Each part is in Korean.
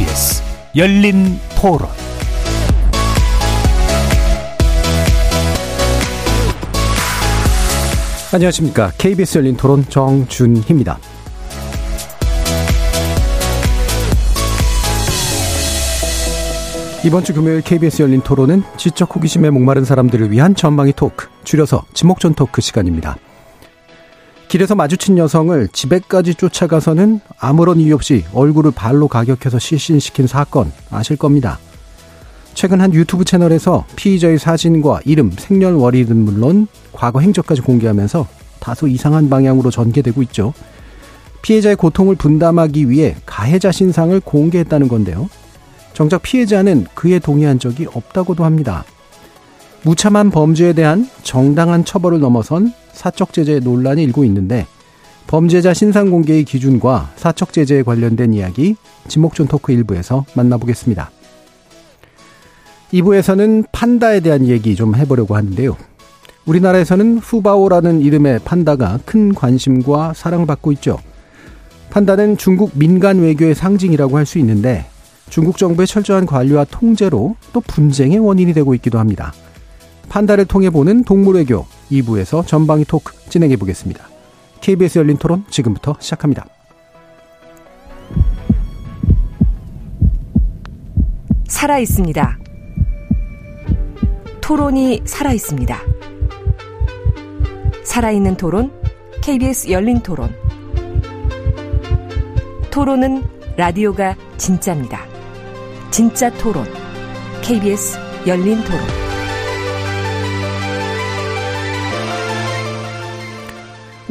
KBS 열린 토론 안녕하십니까. KBS 열린 토론 정준희입니다. 이번 주 금요일 KBS 열린 토론은 지적 호기심에 목마른 사람들을 위한 전망이 토크, 줄여서 지목전 토크 시간입니다. 길에서 마주친 여성을 집에까지 쫓아가서는 아무런 이유 없이 얼굴을 발로 가격해서 실신시킨 사건 아실 겁니다. 최근 한 유튜브 채널에서 피의자의 사진과 이름, 생년월일은 물론 과거 행적까지 공개하면서 다소 이상한 방향으로 전개되고 있죠. 피해자의 고통을 분담하기 위해 가해자 신상을 공개했다는 건데요. 정작 피해자는 그에 동의한 적이 없다고도 합니다. 무참한 범죄에 대한 정당한 처벌을 넘어선 사적 제재 논란이 일고 있는데 범죄자 신상 공개의 기준과 사적 제재에 관련된 이야기 지목전 토크 1부에서 만나보겠습니다. 2부에서는 판다에 대한 얘기 좀 해보려고 하는데요. 우리나라에서는 후바오라는 이름의 판다가 큰 관심과 사랑받고 있죠. 판다는 중국 민간 외교의 상징이라고 할 수 있는데 중국 정부의 철저한 관리와 통제로 또 분쟁의 원인이 되고 있기도 합니다. 판다를 통해 보는 동물 외교 2부에서 전방위 토크 진행해 보겠습니다. KBS 열린 토론 지금부터 시작합니다. 살아 있습니다. 토론이 살아 있습니다. 살아있는 토론, KBS 열린 토론. 토론은 라디오가 진짜입니다. 진짜 토론. KBS 열린 토론.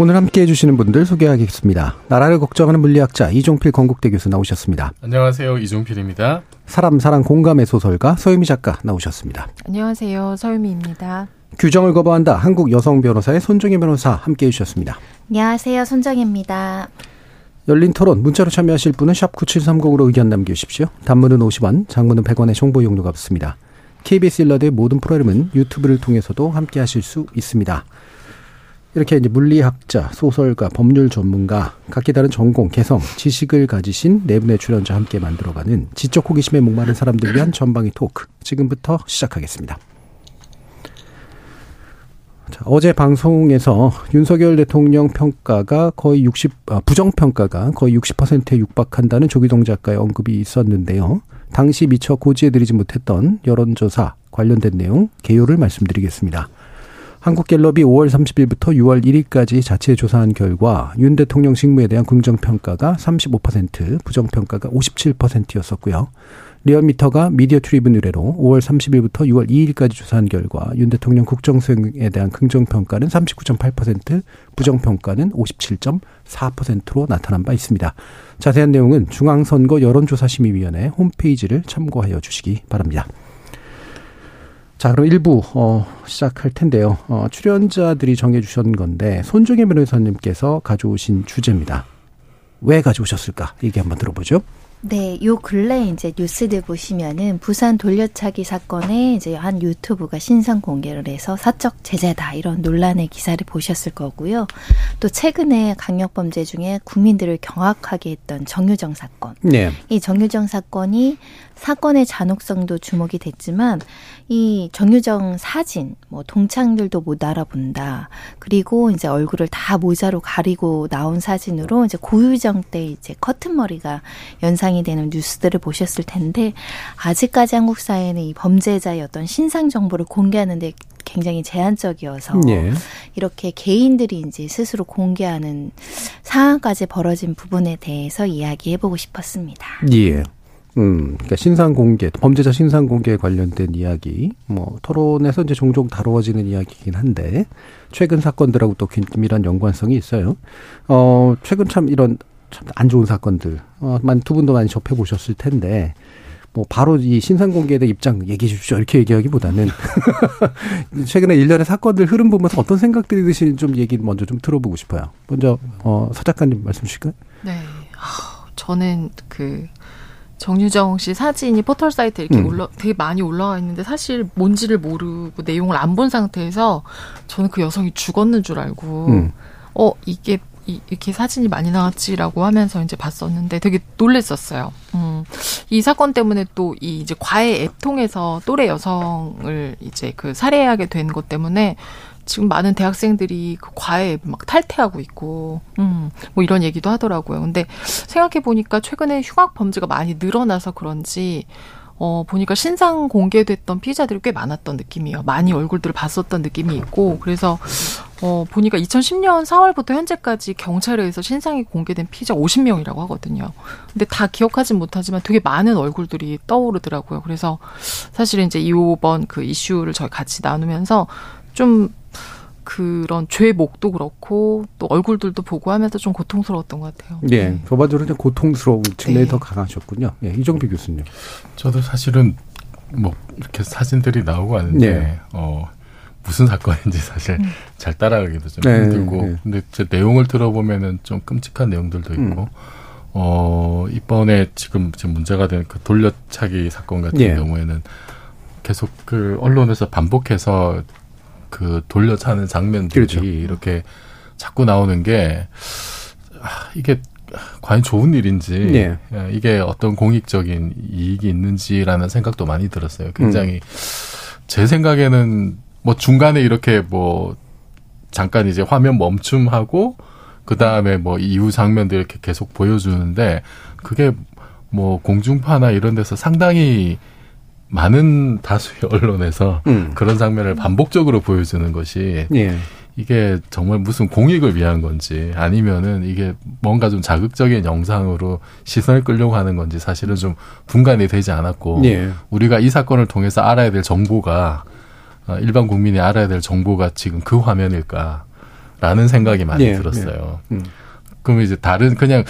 오늘 함께 해주시는 분들 소개하겠습니다. 나라를 걱정하는 물리학자 이종필 건국대 교수 나오셨습니다. 안녕하세요. 이종필입니다. 사람, 사랑, 공감의 소설가 서유미 작가 나오셨습니다. 안녕하세요. 서유미입니다. 규정을 거부한다. 한국 여성 변호사의 손정혜 변호사 함께 해주셨습니다. 안녕하세요. 손정혜입니다. 열린 토론 문자로 참여하실 분은 샵 9730으로 의견 남겨주십시오. 단문은 50원, 장문은 100원의 정보 용료가 붙습니다. KBS 일라드의 모든 프로그램은 유튜브를 통해서도 함께 하실 수 있습니다. 이렇게 이제 물리학자, 소설가, 법률 전문가, 각기 다른 전공, 개성, 지식을 가지신 네 분의 출연자 함께 만들어가는 지적 호기심에 목마른 사람들 위한 전방위 토크. 지금부터 시작하겠습니다. 자, 어제 방송에서 윤석열 대통령 평가가 거의 60, 아, 부정평가가 거의 60%에 육박한다는 조기동 작가의 언급이 있었는데요. 당시 미처 고지해드리지 못했던 여론조사 관련된 내용 개요를 말씀드리겠습니다. 한국갤럽이 5월 30일부터 6월 1일까지 자체 조사한 결과 윤 대통령 직무에 대한 긍정평가가 35%, 부정평가가 57%였었고요. 리얼미터가 미디어트리뷴 의뢰로 5월 30일부터 6월 2일까지 조사한 결과 윤 대통령 국정수행에 대한 긍정평가는 39.8%, 부정평가는 57.4%로 나타난 바 있습니다. 자세한 내용은 중앙선거 여론조사심의위원회 홈페이지를 참고하여 주시기 바랍니다. 자, 그럼 1부, 어, 시작할 텐데요. 어, 출연자들이 정해주신 건데, 손정혜 변호사님께서 가져오신 주제입니다. 왜 가져오셨을까? 얘기 한번 들어보죠. 네, 요 근래 이제 뉴스들 보시면은 부산 돌려차기 사건에 이제 한 유튜브가 신상 공개를 해서 사적 제재다 이런 논란의 기사를 보셨을 거고요. 또 최근에 강력 범죄 중에 국민들을 경악하게 했던 정유정 사건. 네. 이 정유정 사건이 사건의 잔혹성도 주목이 됐지만 이 정유정 사진, 뭐 동창들도 못 알아본다. 그리고 이제 얼굴을 다 모자로 가리고 나온 사진으로 이제 고유정 때 이제 커튼 머리가 연상이 되는 뉴스들을 보셨을 텐데 아직까지 한국 사회는 이 범죄자의 어떤 신상 정보를 공개하는데 굉장히 제한적이어서 예. 이렇게 개인들이 이제 스스로 공개하는 상황까지 벌어진 부분에 대해서 이야기해보고 싶었습니다. 예. 음, 그러니까 신상 공개, 범죄자 신상 공개에 관련된 이야기, 뭐 토론에서 이제 종종 다루어지는 이야기이긴 한데 최근 사건들하고 또 긴밀한 연관성이 있어요. 어, 최근 참 이런 참 안 좋은 사건들, 어, 두 분도 많이 접해 보셨을 텐데. 뭐 바로 이 신상 공개에 대한 입장 얘기해 주십시오 이렇게 얘기하기보다는 최근에 일련의 사건들 흐름 보면서 어떤 생각들이 드시는지 좀 얘기 먼저 좀 들어보고 싶어요. 먼저 어, 서 작가님 말씀 주실까요? 네, 저는 그 정유정 씨 사진이 포털 사이트에 이렇게 음. 올라 되게 많이 올라와 있는데 사실 뭔지를 모르고 내용을 안 본 상태에서 저는 그 여성이 죽었는 줄 알고 음. 어 이게 이, 이렇게 사진이 많이 나왔지라고 하면서 이제 봤었는데 되게 놀랬었어요. 음. 이 사건 때문에 또 이 이제 과외 앱 통해서 또래 여성을 이제 그 살해하게 된 것 때문에 지금 많은 대학생들이 그 과외 앱막 탈퇴하고 있고, 음, 뭐 이런 얘기도 하더라고요. 근데 생각해 보니까 최근에 흉악 범죄가 많이 늘어나서 그런지 어, 보니까 신상 공개됐던 피해자들이 꽤 많았던 느낌이에요. 많이 얼굴들을 봤었던 느낌이 있고, 그래서, 어, 보니까 2010년 4월부터 현재까지 경찰에 의해서 신상이 공개된 피해자 50명이라고 하거든요. 근데 다 기억하진 못하지만 되게 많은 얼굴들이 떠오르더라고요. 그래서 사실은 이제 이번 그 이슈를 저희 같이 나누면서 좀 그런 죄목도 그렇고 또 얼굴들도 보고 하면서 좀 고통스러웠던 것 같아요. 예, 전반적으로 좀 고통스러운 측면이 네. 더 강하셨군요. 예, 이정비 교수님. 저도 사실은 뭐 이렇게 사진들이 나오고 하는데 네. 어 무슨 사건인지 사실 잘 따라가기도 좀 네, 힘들고 네. 근데 제 내용을 들어보면은 좀 끔찍한 내용들도 있고 음. 어 이번에 지금 지금 문제가 된 그 돌려차기 사건 같은 예. 경우에는 계속 그 언론에서 반복해서 그 돌려 차는 장면들이 그렇죠. 이렇게 자꾸 나오는 게 아, 이게 과연 좋은 일인지 예. 예, 이게 어떤 공익적인 이익이 있는지라는 생각도 많이 들었어요. 굉장히 음. 제 생각에는 뭐 중간에 이렇게 뭐 잠깐 이제 화면 멈춤하고 그 다음에 뭐 이후 장면들 이렇게 계속 보여주는데 그게 뭐 공중파나 이런 데서 상당히 많은 다수의 언론에서 음. 그런 장면을 반복적으로 보여주는 것이 예. 이게 정말 무슨 공익을 위한 건지 아니면은 이게 뭔가 좀 자극적인 영상으로 시선을 끌려고 하는 건지 사실은 좀 분간이 되지 않았고 예. 우리가 이 사건을 통해서 알아야 될 정보가 어, 일반 국민이 알아야 될 정보가 지금 그 화면일까라는 생각이 많이 예, 들었어요. 음. 그러면 이제 다른 그냥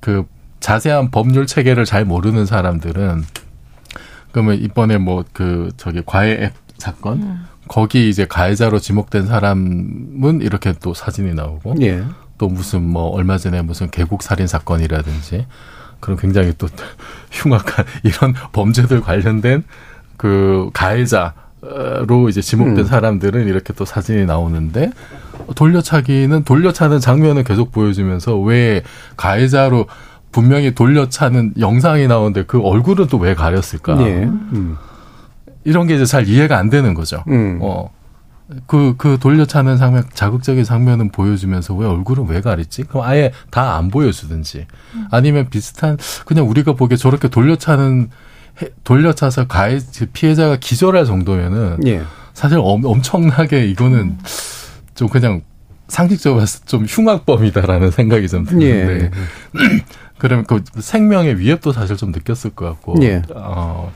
그 자세한 법률 체계를 잘 모르는 사람들은 그러면 이번에 뭐 그 저기 과외 앱 사건 음. 거기 이제 가해자로 지목된 사람은 이렇게 또 사진이 나오고 예. 또 무슨 뭐 얼마 전에 무슨 계곡 살인 사건이라든지 그런 굉장히 또 흉악한 이런 범죄들 관련된 그 가해자로 이제 지목된 음. 사람들은 이렇게 또 사진이 나오는데 돌려차기는 돌려차는 장면을 계속 보여주면서 왜 가해자로 분명히 돌려차는 영상이 나오는데 그 얼굴은 또 왜 가렸을까? 예. 음. 이런 게 이제 잘 이해가 안 되는 거죠. 음. 어. 그, 그 돌려차는 장면, 자극적인 장면은 보여주면서 왜 얼굴은 왜 가렸지? 그럼 아예 다 안 보여주든지. 아니면 비슷한, 그냥 우리가 보기에 저렇게 돌려차는, 해- 돌려차서 가해, 피해자가 기절할 정도면은 예. 사실 엄, 엄청나게 이거는 좀 그냥 상식적으로 봤을 때 좀 흉악범이다라는 생각이 좀 드는데. 예. 그러면 그 생명의 위협도 사실 좀 느꼈을 것 같고. 예. 어,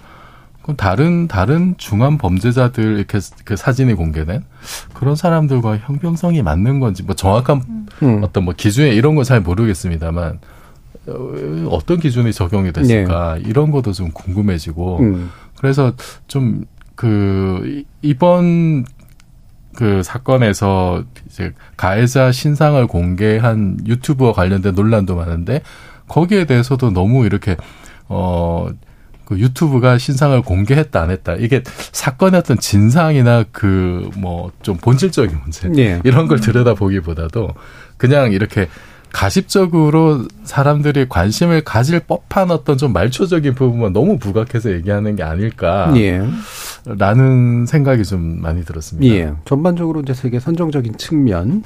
그럼 다른 다른 중한 범죄자들 이렇게 그 사진이 공개된 그런 사람들과 형평성이 맞는 건지 뭐 정확한 음. 어떤 뭐 기준에 이런 건 잘 모르겠습니다만 어, 어떤 기준이 적용이 됐을까 이런 것도 좀 궁금해지고 음. 그래서 좀 그 이번 그 사건에서 이제 가해자 신상을 공개한 유튜브와 관련된 논란도 많은데 거기에 대해서도 너무 이렇게 어. 그 유튜브가 신상을 공개했다 안 했다 이게 사건의 어떤 진상이나 그 뭐 좀 본질적인 문제 예. 이런 걸 들여다보기보다도 그냥 이렇게 가십적으로 사람들이 관심을 가질 법한 어떤 좀 말초적인 부분만 너무 부각해서 얘기하는 게 아닐까 라는 예. 생각이 좀 많이 들었습니다. 예. 전반적으로 이제 세계 선정적인 측면,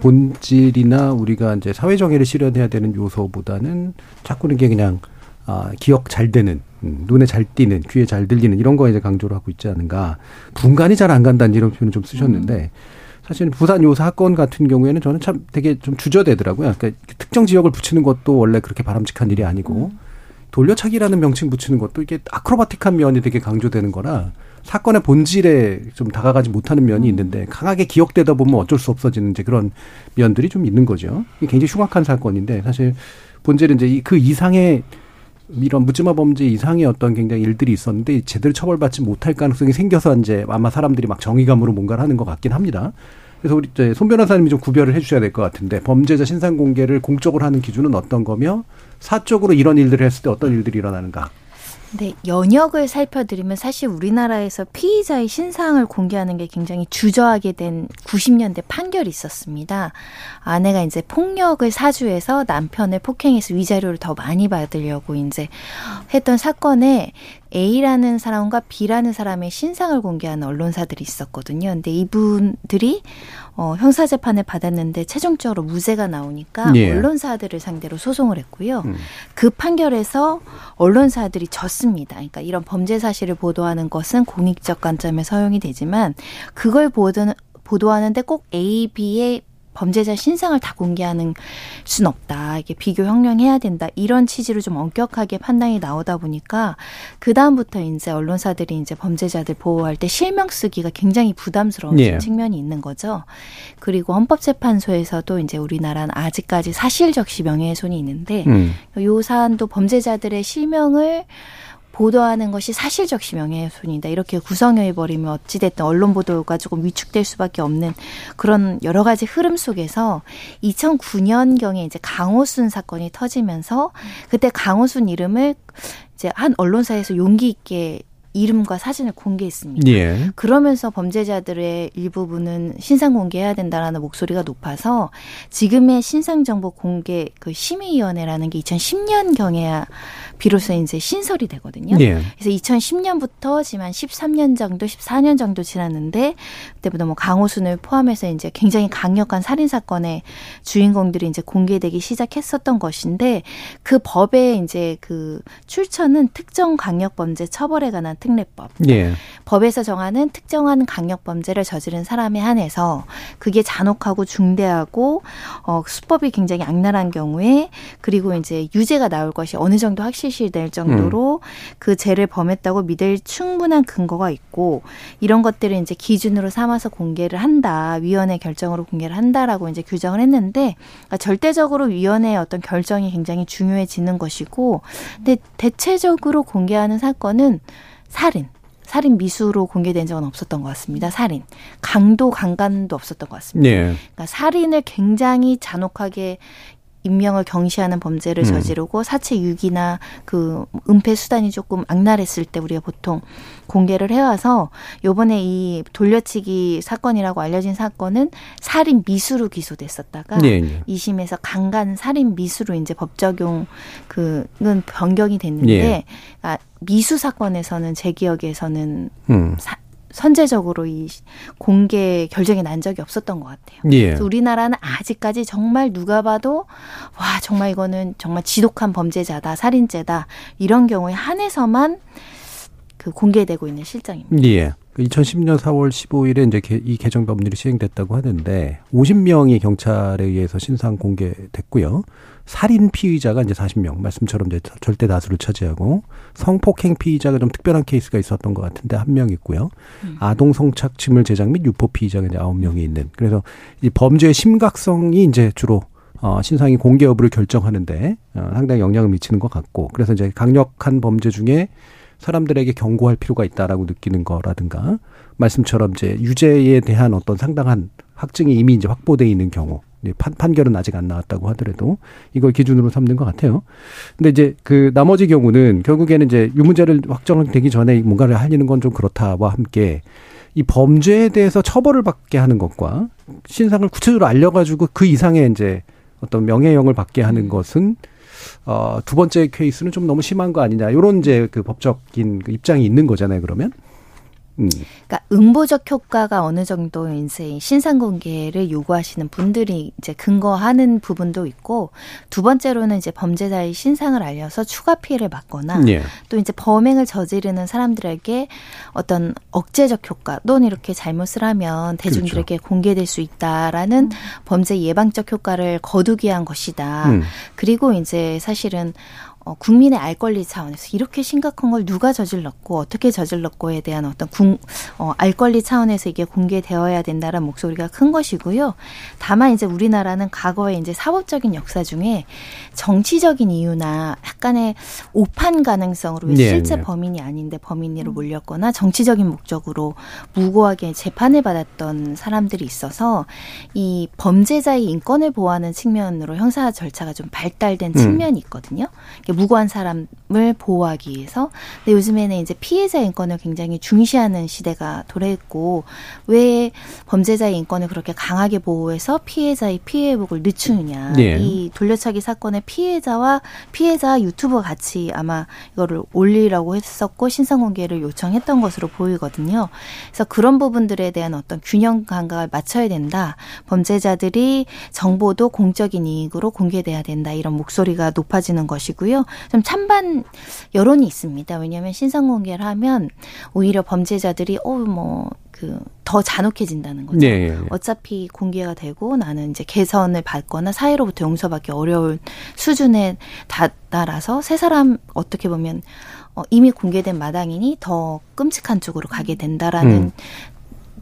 본질이나 우리가 이제 사회 정의를 실현해야 되는 요소보다는 자꾸 이게 그냥 아, 기억 잘 되는, 음, 눈에 잘 띄는, 귀에 잘 들리는 이런 거 이제 강조를 하고 있지 않은가. 분간이 잘 안 간다는 이런 표현을 좀 쓰셨는데 사실 부산 요 사건 같은 경우에는 저는 참 되게 좀 주저되더라고요. 그러니까 특정 지역을 붙이는 것도 원래 그렇게 바람직한 일이 아니고 돌려차기라는 명칭 붙이는 것도 이게 아크로바틱한 면이 되게 강조되는 거라 사건의 본질에 좀 다가가지 못하는 면이 있는데 강하게 기억되다 보면 어쩔 수 없어지는 이제 그런 면들이 좀 있는 거죠. 굉장히 흉악한 사건인데 사실 본질은 이제 이- 그 이상의 이런 묻지마 범죄 이상의 어떤 굉장히 일들이 있었는데 제대로 처벌받지 못할 가능성이 생겨서 이제 아마 사람들이 막 정의감으로 뭔가를 하는 것 같긴 합니다. 그래서 우리 이제 손 변호사님이 좀 구별을 해주셔야 될 것 같은데 범죄자 신상 공개를 공적으로 하는 기준은 어떤 거며 사적으로 이런 일들을 했을 때 어떤 일들이 일어나는가? 네, 연역을 살펴드리면 사실 우리나라에서 피의자의 신상을 공개하는 게 굉장히 주저하게 된 90년대 판결이 있었습니다. 아내가 이제 폭력을 사주해서 남편을 폭행해서 위자료를 더 많이 받으려고 이제 했던 사건에 A라는 사람과 B라는 사람의 신상을 공개하는 언론사들이 있었거든요. 근데 이분들이 어, 형사 재판을 받았는데 최종적으로 무죄가 나오니까 예. 언론사들을 상대로 소송을 했고요. 음. 그 판결에서 언론사들이 졌습니다. 그러니까 이런 범죄 사실을 보도하는 것은 공익적 관점에서 허용이 되지만 그걸 보도, 보도하는데 꼭 A, B의 범죄자 신상을 다 공개하는 순 없다. 이게 비교 형량해야 된다. 이런 취지로 좀 엄격하게 판단이 나오다 보니까 그 다음부터 이제 언론사들이 이제 범죄자들 보호할 때 실명 쓰기가 굉장히 부담스러운 예. 측면이 있는 거죠. 그리고 헌법재판소에서도 이제 우리나라는 아직까지 사실적시 명예훼손이 있는데 음. 요 사안도 범죄자들의 실명을 보도하는 것이 사실적 시 명예훼손이다. 이렇게 구성해 버리면 어찌 됐든 언론 보도가 조금 위축될 수밖에 없는 그런 여러 가지 흐름 속에서 2009년 경에 이제 강호순 사건이 터지면서 그때 강호순 이름을 이제 한 언론사에서 용기 있게 이름과 사진을 공개했습니다. 예. 그러면서 범죄자들의 일부분은 신상 공개해야 된다라는 목소리가 높아서 지금의 신상 정보 공개 그 심의위원회라는 게 2010년 경에야 비로소 이제 신설이 되거든요. 예. 그래서 2010년부터 지금 한 13년 정도, 14년 정도 지났는데 그때부터 뭐 강호순을 포함해서 이제 굉장히 강력한 살인 사건의 주인공들이 이제 공개되기 시작했었던 것인데 그 법의 이제 그 출처는 특정 강력 범죄 처벌에 관한 특례법. 예. 법에서 정하는 특정한 강력 범죄를 저지른 사람에 한해서 그게 잔혹하고 중대하고 어 수법이 굉장히 악랄한 경우에 그리고 이제 유죄가 나올 것이 어느 정도 확실시 될 정도로 그 죄를 범했다고 믿을 충분한 근거가 있고 이런 것들을 이제 기준으로 삼아서 공개를 한다 위원회 결정으로 공개를 한다라고 이제 규정을 했는데 그러니까 절대적으로 위원회의 어떤 결정이 굉장히 중요해지는 것이고 근데 대체적으로 공개하는 사건은 살인 살인 미수로 공개된 적은 없었던 것 같습니다. 살인. 강도, 강간도 없었던 것 같습니다. 예. 그러니까 살인을 굉장히 잔혹하게 인명을 경시하는 범죄를 음. 저지르고 사체 유기나 그 은폐 수단이 조금 악랄했을 때 우리가 보통 공개를 해와서 요번에 이 돌려치기 사건이라고 알려진 사건은 살인 미수로 기소됐었다가 예. 예. 2심에서 강간 살인 미수로 이제 법 적용 그는 변경이 됐는데 예. 아, 미수 사건에서는 제 기억에서는 음. 사- 선제적으로 이 공개 결정이 난 적이 없었던 것 같아요. 예. 우리나라는 아직까지 정말 누가 봐도 와 정말 이거는 정말 지독한 범죄자다 살인죄다 이런 경우에 한해서만 그 공개되고 있는 실정입니다. 예. 그 2010년 4월 15일에 이제 개- 이 개정 법률이 시행됐다고 하는데 50명이 경찰에 의해서 신상 공개됐고요. 살인 피의자가 이제 40명, 말씀처럼 이제 절대 다수를 차지하고 성폭행 피의자가 좀 특별한 케이스가 있었던 것 같은데 한 명 있고요. 아동 성착취물 제작 및 유포 피의자가 이제 9명이 있는. 그래서 이 범죄의 심각성이 이제 주로 어, 신상이 공개 여부를 결정하는데 어, 상당히 영향을 미치는 것 같고 그래서 이제 강력한 범죄 중에 사람들에게 경고할 필요가 있다라고 느끼는 거라든가. 말씀처럼 이제 유죄에 대한 어떤 상당한 확증이 이미 이제 확보돼 있는 경우. 판, 판결은 아직 안 나왔다고 하더라도 이걸 기준으로 삼는 것 같아요. 근데 이제 그 나머지 경우는 결국에는 이제 유무죄를 확정되기 전에 뭔가를 하려는 건 좀 그렇다와 함께 이 범죄에 대해서 처벌을 받게 하는 것과 신상을 구체적으로 알려가지고 그 이상의 이제 어떤 명예형을 받게 하는 것은 어, 두 번째 케이스는 좀 너무 심한 거 아니냐. 요런 이제 그 법적인 그 입장이 있는 거잖아요, 그러면. 음. 그러니까 응보적 효과가 어느 정도 이제 신상 공개를 요구하시는 분들이 이제 근거하는 부분도 있고 두 번째로는 이제 범죄자의 신상을 알려서 추가 피해를 막거나 예. 또 이제 범행을 저지르는 사람들에게 어떤 억제적 효과 또는 이렇게 잘못을 하면 대중들에게 공개될 수 있다라는 범죄 예방적 효과를 거두기 위한 것이다. 음. 그리고 이제 사실은 어, 국민의 알 권리 차원에서 이렇게 심각한 걸 누가 저질렀고 어떻게 저질렀고에 대한 어떤 국, 어, 알 권리 차원에서 이게 공개되어야 된다는 목소리가 큰 것이고요. 다만 이제 우리나라는 과거에 이제 사법적인 역사 중에 정치적인 이유나 약간의 오판 가능성으로 네, 실제 네. 범인이 아닌데 범인으로 몰렸거나 정치적인 목적으로 무고하게 재판을 받았던 사람들이 있어서 이 범죄자의 인권을 보호하는 측면으로 형사 절차가 좀 발달된 음. 측면이 있거든요. 무고한 사람을 보호하기 위해서. 근데 요즘에는 이제 피해자 인권을 굉장히 중시하는 시대가 도래했고 왜 범죄자의 인권을 그렇게 강하게 보호해서 피해자의 피해 회복을 늦추느냐. 예. 이 돌려차기 사건의 피해자와 피해자 유튜버 같이 아마 이거를 올리라고 했었고 신상 공개를 요청했던 것으로 보이거든요. 그래서 그런 부분들에 대한 어떤 균형 감각을 맞춰야 된다. 범죄자들이 정보도 공적인 이익으로 공개돼야 된다. 이런 목소리가 높아지는 것이고요. 좀 찬반 여론이 있습니다. 왜냐하면 신상 공개를 하면 오히려 범죄자들이 어뭐 그더 잔혹해진다는 거죠. 네, 예, 예. 어차피 공개가 되고 나는 이제 개선을 받거나 사회로부터 용서받기 어려운 수준에 다다라서 세 사람 어떻게 보면 어, 이미 공개된 마당이니 더 끔찍한 쪽으로 가게 된다라는 음.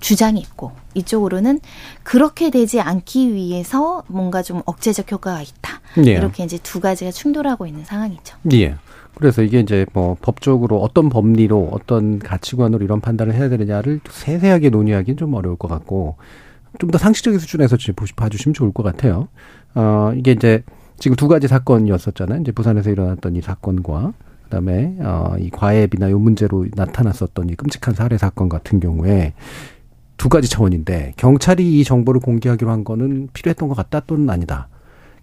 주장이 있고 이쪽으로는 그렇게 되지 않기 위해서 뭔가 좀 억제적 효과가 있다. 예. 이렇게 이제 두 가지가 충돌하고 있는 상황이죠. 예. 그래서 이게 이제 뭐 법적으로 어떤 법리로 어떤 가치관으로 이런 판단을 해야 되느냐를 세세하게 논의하기는 좀 어려울 것 같고 좀 더 상식적인 수준에서 봐주시면 좋을 것 같아요. 어, 이게 이제 지금 두 가지 사건이었었잖아요. 이제 부산에서 일어났던 이 사건과 그다음에 어, 이 과외비나 요 문제로 나타났었던 이 끔찍한 살해 사건 같은 경우에 두 가지 차원인데 경찰이 이 정보를 공개하기로 한 거는 필요했던 것 같다 또는 아니다.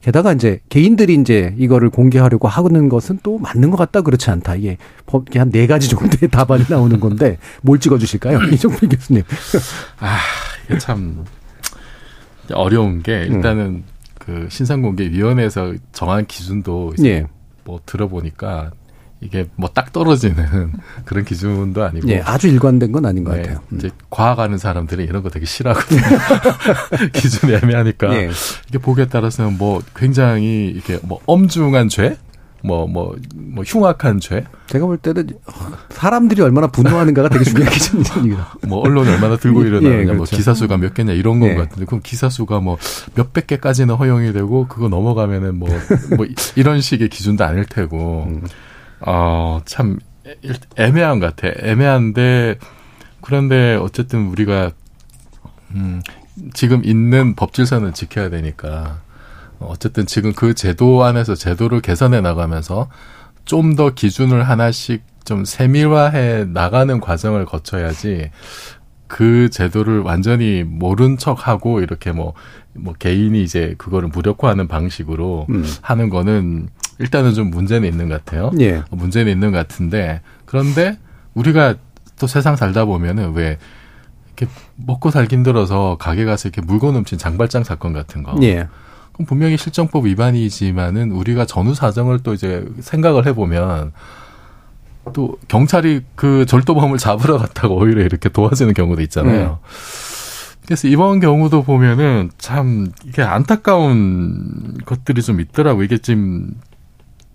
게다가 이제 개인들이 이제 이거를 공개하려고 하는 것은 또 맞는 것 같다 그렇지 않다. 이게 법한네 가지 정도의 답안이 나오는 건데 뭘 찍어 주실까요, 이종필 교수님? 아, 이게 참 어려운 게 음. 일단은 그 신상공개위원회에서 정한 기준도 이제 예, 뭐 들어보니까 이게 뭐 딱 떨어지는 그런 기준도 아니고 예, 아주 일관된 건 아닌 것 네, 같아요. 음. 이제 과학하는 사람들이 이런 거 되게 싫어하거든요. 기준이 애매하니까 예. 이게 보기에 따라서는 뭐 굉장히 이렇게 뭐 엄중한 죄, 뭐뭐 뭐 흉악한 죄, 제가 볼 때는 사람들이 얼마나 분노하는가가 되게 중요한 기준입니다. 뭐 언론이 얼마나 들고 예, 일어나느냐, 예, 뭐 그렇죠. 기사 수가 몇 개냐 이런 건 예. 같은데 그럼 기사 수가 뭐 몇백 개까지는 허용이 되고 그거 넘어가면은 뭐뭐 이런 식의 기준도 아닐 테고 음. 어 참 애매한 것 같아. 애매한데 그런데 어쨌든 우리가 음 지금 있는 법질서는 지켜야 되니까 어쨌든 지금 그 제도 안에서 제도를 개선해 나가면서 좀 더 기준을 하나씩 좀 세밀화해 나가는 과정을 거쳐야지 그 제도를 완전히 모른 척하고 이렇게 뭐, 뭐 개인이 이제 그거를 무력화하는 방식으로 음. 하는 거는 일단은 좀 문제는 있는 것 같아요. 예, 문제는 있는 것 같은데 그런데 우리가 또 세상 살다 보면은 왜 이렇게 먹고 살기 힘들어서 가게 가서 이렇게 물건 훔친 장발장 사건 같은 거. 예, 그럼 분명히 실정법 위반이지만은 우리가 전후 사정을 또 이제 생각을 해보면 또 경찰이 그 절도범을 잡으러 갔다가 오히려 이렇게 도와주는 경우도 있잖아요. 그래서 이번 경우도 보면은 참 이게 안타까운 것들이 좀 있더라고. 이게 지금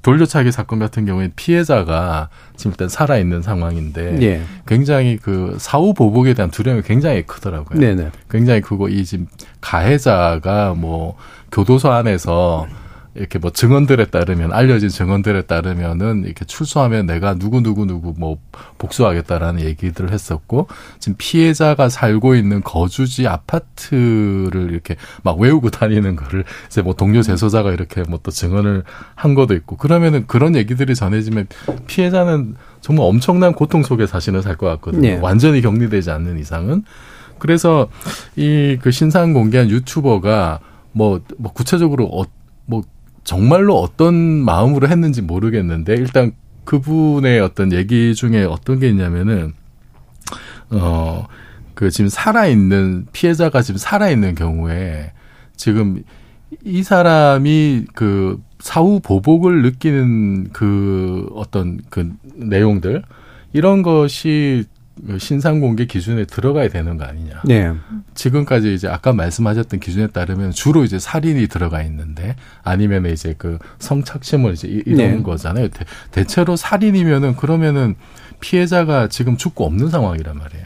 돌려차기 사건 같은 경우에 피해자가 지금 일단 살아있는 상황인데 예, 굉장히 그 사후 보복에 대한 두려움이 굉장히 크더라고요. 네네, 굉장히 크고 이 지금 가해자가 뭐 교도소 안에서 이렇게 뭐 증언들에 따르면 알려진 증언들에 따르면은 이렇게 출소하면 내가 누구 누구 누구 뭐 복수하겠다라는 얘기들을 했었고 지금 피해자가 살고 있는 거주지 아파트를 이렇게 막 외우고 다니는 거를 이제 뭐 동료 재소자가 이렇게 뭐 또 증언을 한 것도 있고 그러면은 그런 얘기들이 전해지면 피해자는 정말 엄청난 고통 속에 자신을 살것 같거든요. 네. 완전히 격리되지 않는 이상은 그래서 이 그 신상 공개한 유튜버가 뭐, 뭐 구체적으로 어, 뭐 정말로 어떤 마음으로 했는지 모르겠는데 일단 그분의 어떤 얘기 중에 어떤 게 있냐면은 어 그 지금 살아 있는 피해자가 지금 살아 있는 경우에 지금 이 사람이 그 사후 보복을 느끼는 그 어떤 그 내용들 이런 것이 신상 공개 기준에 들어가야 되는 거 아니냐. 네, 지금까지 이제 아까 말씀하셨던 기준에 따르면 주로 이제 살인이 들어가 있는데 아니면 이제 그 성착취물 이제 이- 이런 네. 거잖아요. 대, 대체로 살인이면은 그러면은 피해자가 지금 죽고 없는 상황이란 말이에요.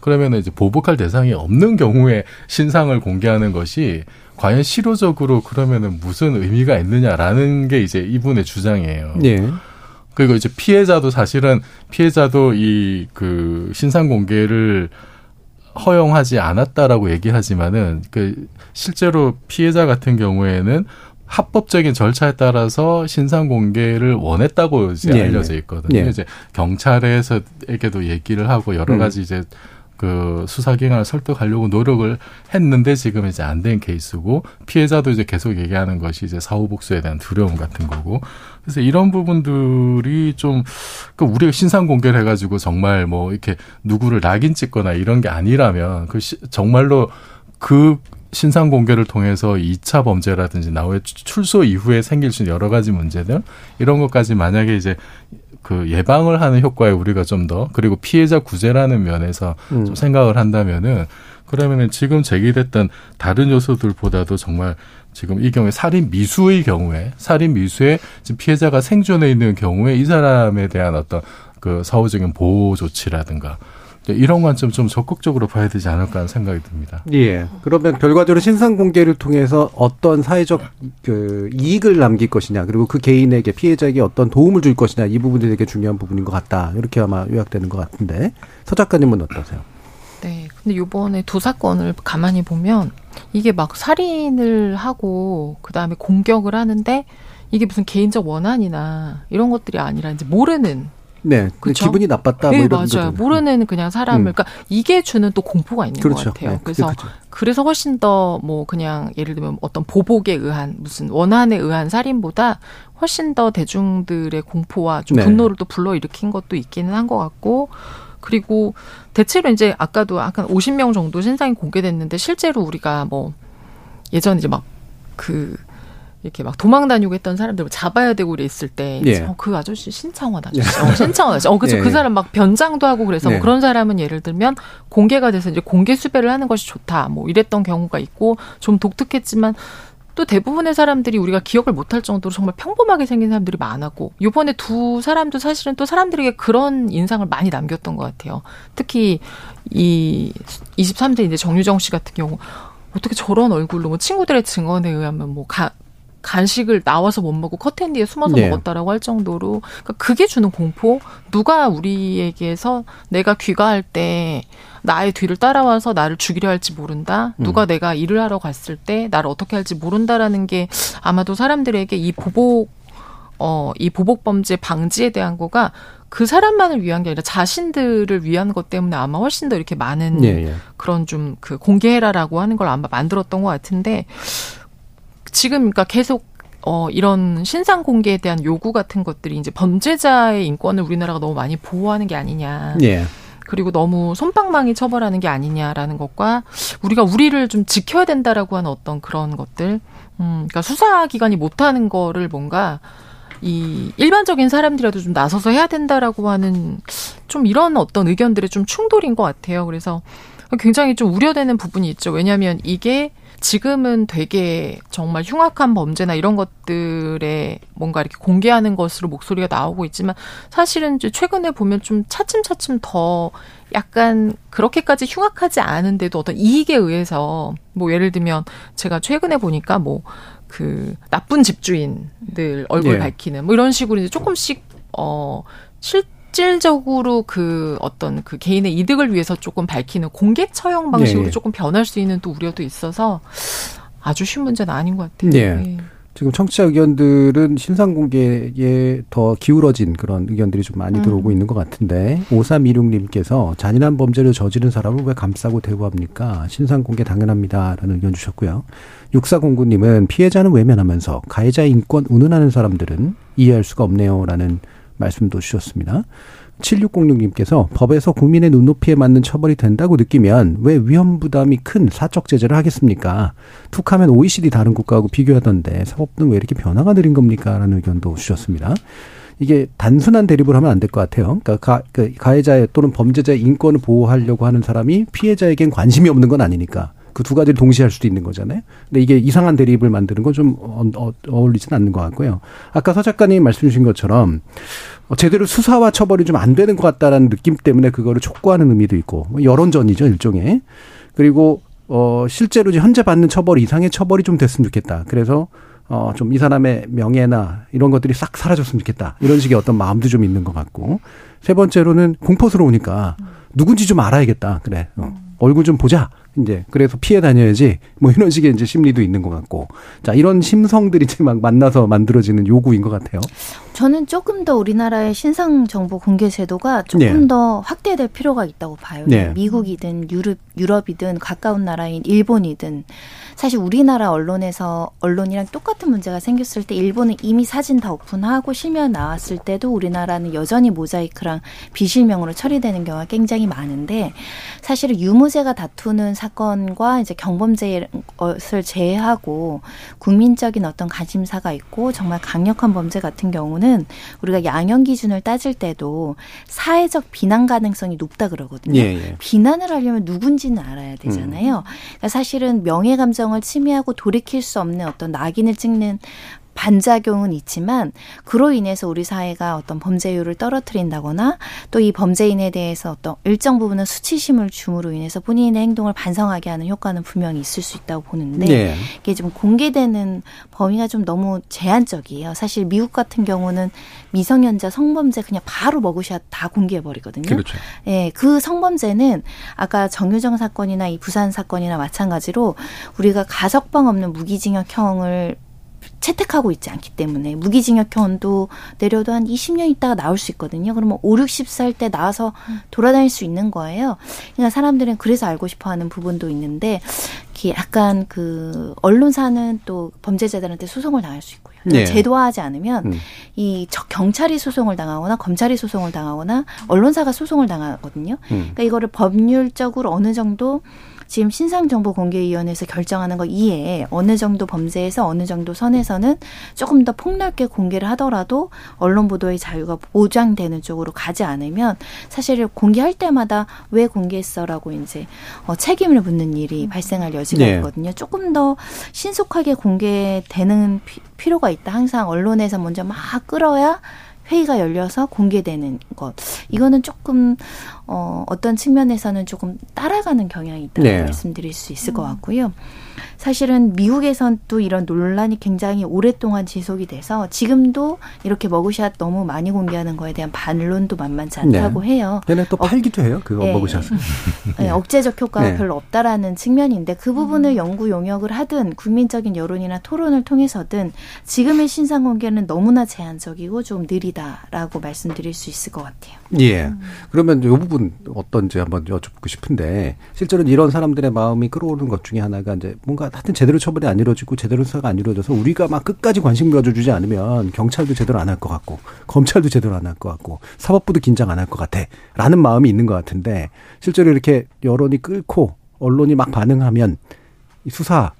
그러면은 이제 보복할 대상이 없는 경우에 신상을 공개하는 것이 과연 실효적으로 그러면은 무슨 의미가 있느냐라는 게 이제 이분의 주장이에요. 예, 그리고 이제 피해자도 사실은 피해자도 이 그 신상 공개를 허용하지 않았다라고 얘기하지만은 그 실제로 피해자 같은 경우에는 합법적인 절차에 따라서 신상 공개를 원했다고 이제 예, 알려져 있거든요. 예. 이제 경찰에서에게도 얘기를 하고 여러 음. 가지 이제 그 수사기관을 설득하려고 노력을 했는데 지금 이제 안 된 케이스고 피해자도 이제 계속 얘기하는 것이 이제 사후복수에 대한 두려움 같은 거고 그래서 이런 부분들이 좀 그 우리가 신상 공개를 해가지고 정말 뭐 이렇게 누구를 낙인 찍거나 이런 게 아니라면 그 시, 정말로 그 신상 공개를 통해서 2차 범죄라든지 나후에 출소 이후에 생길 수 있는 여러 가지 문제들 이런 것까지 만약에 이제 그 예방을 하는 효과에 우리가 좀 더 그리고 피해자 구제라는 면에서 음. 좀 생각을 한다면은 그러면은 지금 제기됐던 다른 요소들보다도 정말 지금 이 경우에 살인 미수의 경우에 살인 미수에 지금 피해자가 생존해 있는 경우에 이 사람에 대한 어떤 그 사후적인 보호 조치라든가 이런 관점 좀 적극적으로 봐야 되지 않을까 하는 생각이 듭니다. 예. 그러면 결과적으로 신상 공개를 통해서 어떤 사회적 그 이익을 남길 것이냐, 그리고 그 개인에게 피해자에게 어떤 도움을 줄 것이냐, 이 부분이 되게 중요한 부분인 것 같다. 이렇게 아마 요약되는 것 같은데 서 작가님은 어떠세요? 네. 근데 요번에 두 사건을 가만히 보면 이게 막 살인을 하고 그다음에 공격을 하는데 이게 무슨 개인적 원한이나 이런 것들이 아니라 이제 모르는 네. 그쵸? 기분이 나빴다. 뭐 네, 이런 맞아요. 모르는 그냥 사람을 음. 그러니까 이게 주는 또 공포가 있는 그렇죠. 것 같아요. 네, 그래서 그죠. 그래서 훨씬 더 뭐 그냥 예를 들면 어떤 보복에 의한 무슨 원한에 의한 살인보다 훨씬 더 대중들의 공포와 좀 네. 분노를 또 불러 일으킨 것도 있기는 한 것 같고 그리고 대체로 이제 아까도 약간 50명 정도 신상이 공개됐는데 실제로 우리가 뭐 예전 이제 막 그 이렇게 막 도망 다니고 했던 사람들 을 잡아야 되고 그랬을 때 예. 어, 그 아저씨 신창원 아저씨 어, 신창원 아저씨 어 그죠 예, 그 예. 사람 막 변장도 하고 그래서 네. 뭐 그런 사람은 예를 들면 공개가 돼서 이제 공개 수배를 하는 것이 좋다 뭐 이랬던 경우가 있고 좀 독특했지만 또 대부분의 사람들이 우리가 기억을 못할 정도로 정말 평범하게 생긴 사람들이 많았고 요번에 두 사람도 사실은 또 사람들에게 그런 인상을 많이 남겼던 것 같아요. 특히 이 23세 이제 정유정 씨 같은 경우 어떻게 저런 얼굴로 뭐 친구들의 증언에 의하면 뭐 가, 간식을 나와서 못 먹고 커튼 뒤에 숨어서 네. 먹었다라고 할 정도로 그러니까 그게 주는 공포 누가 우리에게서 내가 귀가할 때 나의 뒤를 따라와서 나를 죽이려 할지 모른다 누가 내가 일을 하러 갔을 때 나를 어떻게 할지 모른다라는 게 아마도 사람들에게 이 보복 어, 이 보복 범죄 방지에 대한 거가 그 사람만을 위한 게 아니라 자신들을 위한 것 때문에 아마 훨씬 더 이렇게 많은 예, 예. 그런 좀 그 공개해라라고 하는 걸 아마 만들었던 것 같은데 지금 그러니까 계속 어 이런 신상 공개에 대한 요구 같은 것들이 이제 범죄자의 인권을 우리나라가 너무 많이 보호하는 게 아니냐. 예. 그리고 너무 손방망이 처벌하는 게 아니냐라는 것과 우리가 우리를 좀 지켜야 된다라고 하는 어떤 그런 것들. 음, 그러니까 수사기관이 못하는 거를 뭔가 이 일반적인 사람들이라도 좀 나서서 해야 된다라고 하는 좀 이런 어떤 의견들의 좀 충돌인 것 같아요. 그래서 굉장히 좀 우려되는 부분이 있죠. 왜냐하면 이게 지금은 되게 정말 흉악한 범죄나 이런 것들에 뭔가 이렇게 공개하는 것으로 목소리가 나오고 있지만 사실은 이제 최근에 보면 좀 차츰차츰 더 약간 그렇게까지 흉악하지 않은데도 어떤 이익에 의해서 뭐 예를 들면 제가 최근에 보니까 뭐 그 나쁜 집주인들 얼굴 예. 밝히는 뭐 이런 식으로 이제 조금씩 어 실 질적으로 그 어떤 그 개인의 이득을 위해서 조금 밝히는 공개 처형 방식으로 예, 예. 조금 변할 수 있는 또 우려도 있어서 아주 쉬운 문제는 아닌 것 같아요. 예. 지금 청취자 의견들은 신상 공개에 더 기울어진 그런 의견들이 좀 많이 음. 들어오고 있는 것 같은데 5326님께서 잔인한 범죄를 저지른 사람을 왜 감싸고 대우합니까? 신상 공개 당연합니다라는 의견 주셨고요. 6409님은 피해자는 외면하면서 가해자의 인권 운운하는 사람들은 이해할 수가 없네요라는 말씀도 주셨습니다. 7606님께서 법에서 국민의 눈높이에 맞는 처벌이 된다고 느끼면 왜 위험 부담이 큰 사적 제재를 하겠습니까? 툭하면 OECD 다른 국가하고 비교하던데 사법부는 왜 이렇게 변화가 느린 겁니까? 라는 의견도 주셨습니다. 이게 단순한 대립을 하면 안 될 것 같아요. 그러니까 가, 그 가해자의 또는 범죄자의 인권을 보호하려고 하는 사람이 피해자에겐 관심이 없는 건 아니니까 그 두 가지를 동시에 할 수도 있는 거잖아요. 근데 이게 이상한 대립을 만드는 건 좀 어, 어, 어울리진 않는 것 같고요. 아까 서 작가님 말씀 주신 것처럼 어, 제대로 수사와 처벌이 좀 안 되는 것 같다라는 느낌 때문에 그거를 촉구하는 의미도 있고 뭐 여론전이죠 일종의 그리고 어 실제로 현재 받는 처벌 이상의 처벌이 좀 됐으면 좋겠다. 그래서 어 좀 이 사람의 명예나 이런 것들이 싹 사라졌으면 좋겠다. 이런 식의 어떤 마음도 좀 있는 것 같고 세 번째로는 공포스러우니까 누군지 좀 알아야겠다. 그래 어, 얼굴 좀 보자. 이제 그래서 피해 다녀야지 뭐 이런 식의 이제 심리도 있는 것 같고 자 이런 심성들이 이제 막 만나서 만들어지는 요구인 것 같아요. 저는 조금 더 우리나라의 신상 정보 공개 제도가 조금 네. 더 확대될 필요가 있다고 봐요. 네. 미국이든 유럽 유럽이든 가까운 나라인 일본이든 사실 우리나라 언론에서 언론이랑 똑같은 문제가 생겼을 때 일본은 이미 사진 다 오픈하고 실명 나왔을 때도 우리나라는 여전히 모자이크랑 비실명으로 처리되는 경우가 굉장히 많은데 사실은 유무죄가 다투는 사건과 이제 경범죄를 제외하고 국민적인 어떤 관심사가 있고 정말 강력한 범죄 같은 경우는 우리가 양형 기준을 따질 때도 사회적 비난 가능성이 높다 그러거든요. 예, 예. 비난을 하려면 누군지는 알아야 되잖아요. 그러니까 사실은 명예 감정 을 침해하고 돌이킬 수 없는 어떤 낙인을 찍는 반작용은 있지만 그로 인해서 우리 사회가 어떤 범죄율을 떨어뜨린다거나 또 이 범죄인에 대해서 어떤 일정 부분은 수치심을 줌으로 인해서 본인의 행동을 반성하게 하는 효과는 분명히 있을 수 있다고 보는데 네. 이게 좀 공개되는 범위가 좀 너무 제한적이에요. 사실 미국 같은 경우는 미성년자 성범죄 그냥 바로 머그샷 다 공개해 버리거든요. 그렇죠. 예, 그 성범죄는 아까 정유정 사건이나 이 부산 사건이나 마찬가지로 우리가 가석방 없는 무기징역형을 채택하고 있지 않기 때문에 무기징역형도 내려도 한 20년 있다가 나올 수 있거든요. 그러면 5, 60살 때 나와서 돌아다닐 수 있는 거예요. 그러니까 사람들은 그래서 알고 싶어 하는 부분도 있는데 약간 그 언론사는 또 범죄자들한테 소송을 당할 수 있고요. 네. 제도화하지 않으면 음. 이 저- 경찰이 소송을 당하거나 검찰이 소송을 당하거나 언론사가 소송을 당하거든요. 음. 그러니까 이거를 법률적으로 어느 정도 지금 신상정보공개위원회에서 결정하는 거 이외에 어느 정도 범죄에서 어느 정도 선에서는 조금 더 폭넓게 공개를 하더라도 언론 보도의 자유가 보장되는 쪽으로 가지 않으면 사실 공개할 때마다 왜 공개했어라고 이제 어, 책임을 묻는 일이 발생할 여지가 네. 있거든요. 조금 더 신속하게 공개되는 피- 필요가 있다. 항상 언론에서 먼저 막 끌어야 회의가 열려서 공개되는 것. 이거는 조금 어 어떤 측면에서는 조금 따라가는 경향이 있다고 네. 말씀드릴 수 있을 것 같고요. 사실은 미국에선 또 이런 논란이 굉장히 오랫동안 지속이 돼서 지금도 이렇게 머그샷 너무 많이 공개하는 거에 대한 반론도 만만치 않다고 해요. 얘네 또 팔기도 해요. 그거 예. 먹으셔서. 네, 억제적 효과가 네. 별로 없다라는 측면인데 그 음. 부분을 연구 용역을 하든 국민적인 여론이나 토론을 통해서든 지금의 신상 공개는 너무나 제한적이고 좀 느리다라고 말씀드릴 수 있을 것 같아요. 예. 음. 그러면 이 부분 어떤지 한번 여쭙고 싶은데 실제로는 이런 사람들의 마음이 끌어오르는 것 중에 하나가 이제 뭔가 하여튼 제대로 처벌이 안 이루어지고 제대로 수사가 안 이루어져서 우리가 막 끝까지 관심 가져주지 않으면 경찰도 제대로 안 할 것 같고 검찰도 제대로 안 할 것 같고 사법부도 긴장 안 할 것 같아. 라는 마음이 있는 것 같은데 실제로 이렇게 여론이 끓고 언론이 막 반응하면 이 수사,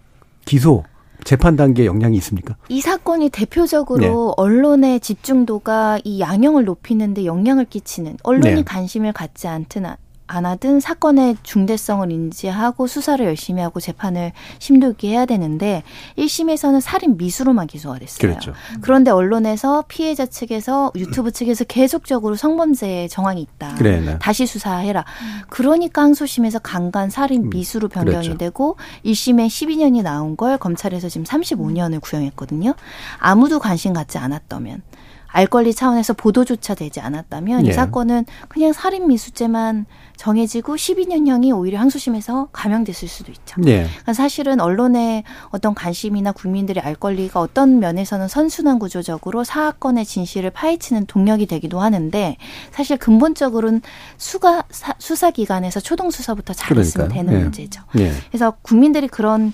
기소, 재판 단계에 영향이 있습니까? 이 사건이 대표적으로 네. 언론의 집중도가 이 양형을 높이는데 영향을 끼치는 언론이 네. 관심을 갖지 않든 아- 안 하든 사건의 중대성을 인지하고 수사를 열심히 하고 재판을 심도 있게 해야 되는데 1심에서는 살인 미수로만 기소가 됐어요. 그렇죠. 그런데 언론에서 피해자 측에서 유튜브 측에서 계속적으로 성범죄 정황이 있다. 그래, 네. 다시 수사해라. 그러니까 항소심에서 강간 살인 음, 미수로 변경이 그랬죠. 되고 1심에 12년이 나온 걸 검찰에서 지금 35년을 구형했거든요. 아무도 관심 갖지 않았다면 알 권리 차원에서 보도조차 되지 않았다면 예. 이 사건은 그냥 살인 미수죄만 정해지고 12년형이 오히려 항소심에서 감형됐을 수도 있죠. 예. 그러니까 사실은 언론의 어떤 관심이나 국민들의 알 권리가 어떤 면에서는 선순환 구조적으로 사건의 진실을 파헤치는 동력이 되기도 하는데 사실 근본적으로는 수가 사- 수사 기관에서 초동 수사부터 잘했으면. 되는 예. 문제죠. 예. 그래서 국민들이 그런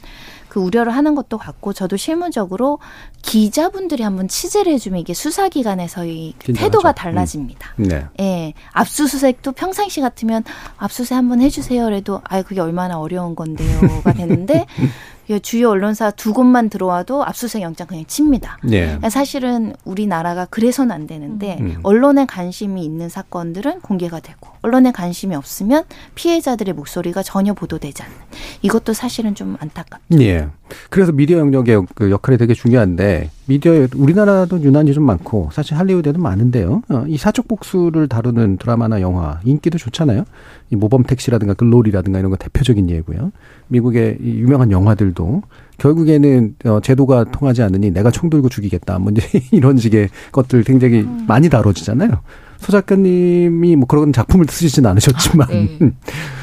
그 우려를 하는 것도 같고 저도 실무적으로 기자분들이 한번 취재를 해주면 이게 수사기관에서의 그 긴장하죠. 태도가 음. 달라집니다. 네. 예, 압수수색도 평상시 같으면 압수수색 한번 해주세요. 그래도 아 그게 얼마나 어려운 건데요가 되는데 이 주요 언론사 두 곳만 들어와도 압수수색 영장 그냥 칩니다. 예. 그러니까 사실은 우리나라가 그래서는 안 되는데 음. 언론에 관심이 있는 사건들은 공개가 되고 언론에 관심이 없으면 피해자들의 목소리가 전혀 보도되지 않는 이것도 사실은 좀 안타깝죠. 예. 그래서 미디어 영역의 그 역할이 되게 중요한데 미디어 우리나라도 유난히 좀 많고 사실 할리우드에도 많은데요. 어, 이 사적 복수를 다루는 드라마나 영화 인기도 좋잖아요. 이 모범 택시라든가 글로리라든가 이런 거 대표적인 예고요. 미국의 이 유명한 영화들도 결국에는 어, 제도가 통하지 않으니 내가 총 들고 죽이겠다. 뭐 이런 식의 것들 굉장히 많이 다뤄지잖아요. 소 작가님이 뭐 그런 작품을 쓰시진 않으셨지만 네.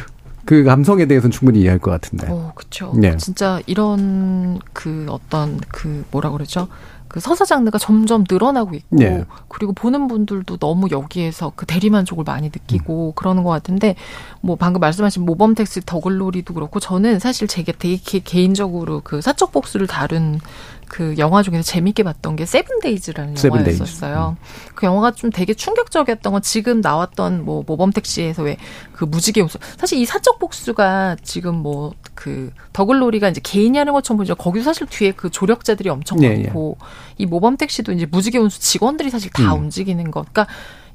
그 감성에 대해서는 충분히 이해할 것 같은데. 어, 그쵸. 네. 진짜 이런 그 어떤 그 뭐라 그러죠? 그 서사 장르가 점점 늘어나고 있고 네. 그리고 보는 분들도 너무 여기에서 그 대리만족을 많이 느끼고 그러는 것 같은데 뭐 방금 말씀하신 모범 택시 더글로리도 그렇고 저는 사실 제게 되게 개- 개인적으로 그 사적 복수를 다룬 그 영화 중에서 재밌게 봤던 게 세븐데이즈라는 세븐 데이즈. 영화였었어요. 그 영화가 좀 되게 충격적이었던 건 지금 나왔던 뭐 모범 택시에서 왜 그 무지개 용서 사실 이 사적 복수가 지금 뭐 그 더글로리가 이제 개인이 하는 것처럼 보이죠. 거기도 사실 뒤에 그 조력자들이 엄청 예, 많고 이 모범 택시도 이제 무지개 운수 직원들이 사실 다 음. 움직이는 것. 그러니까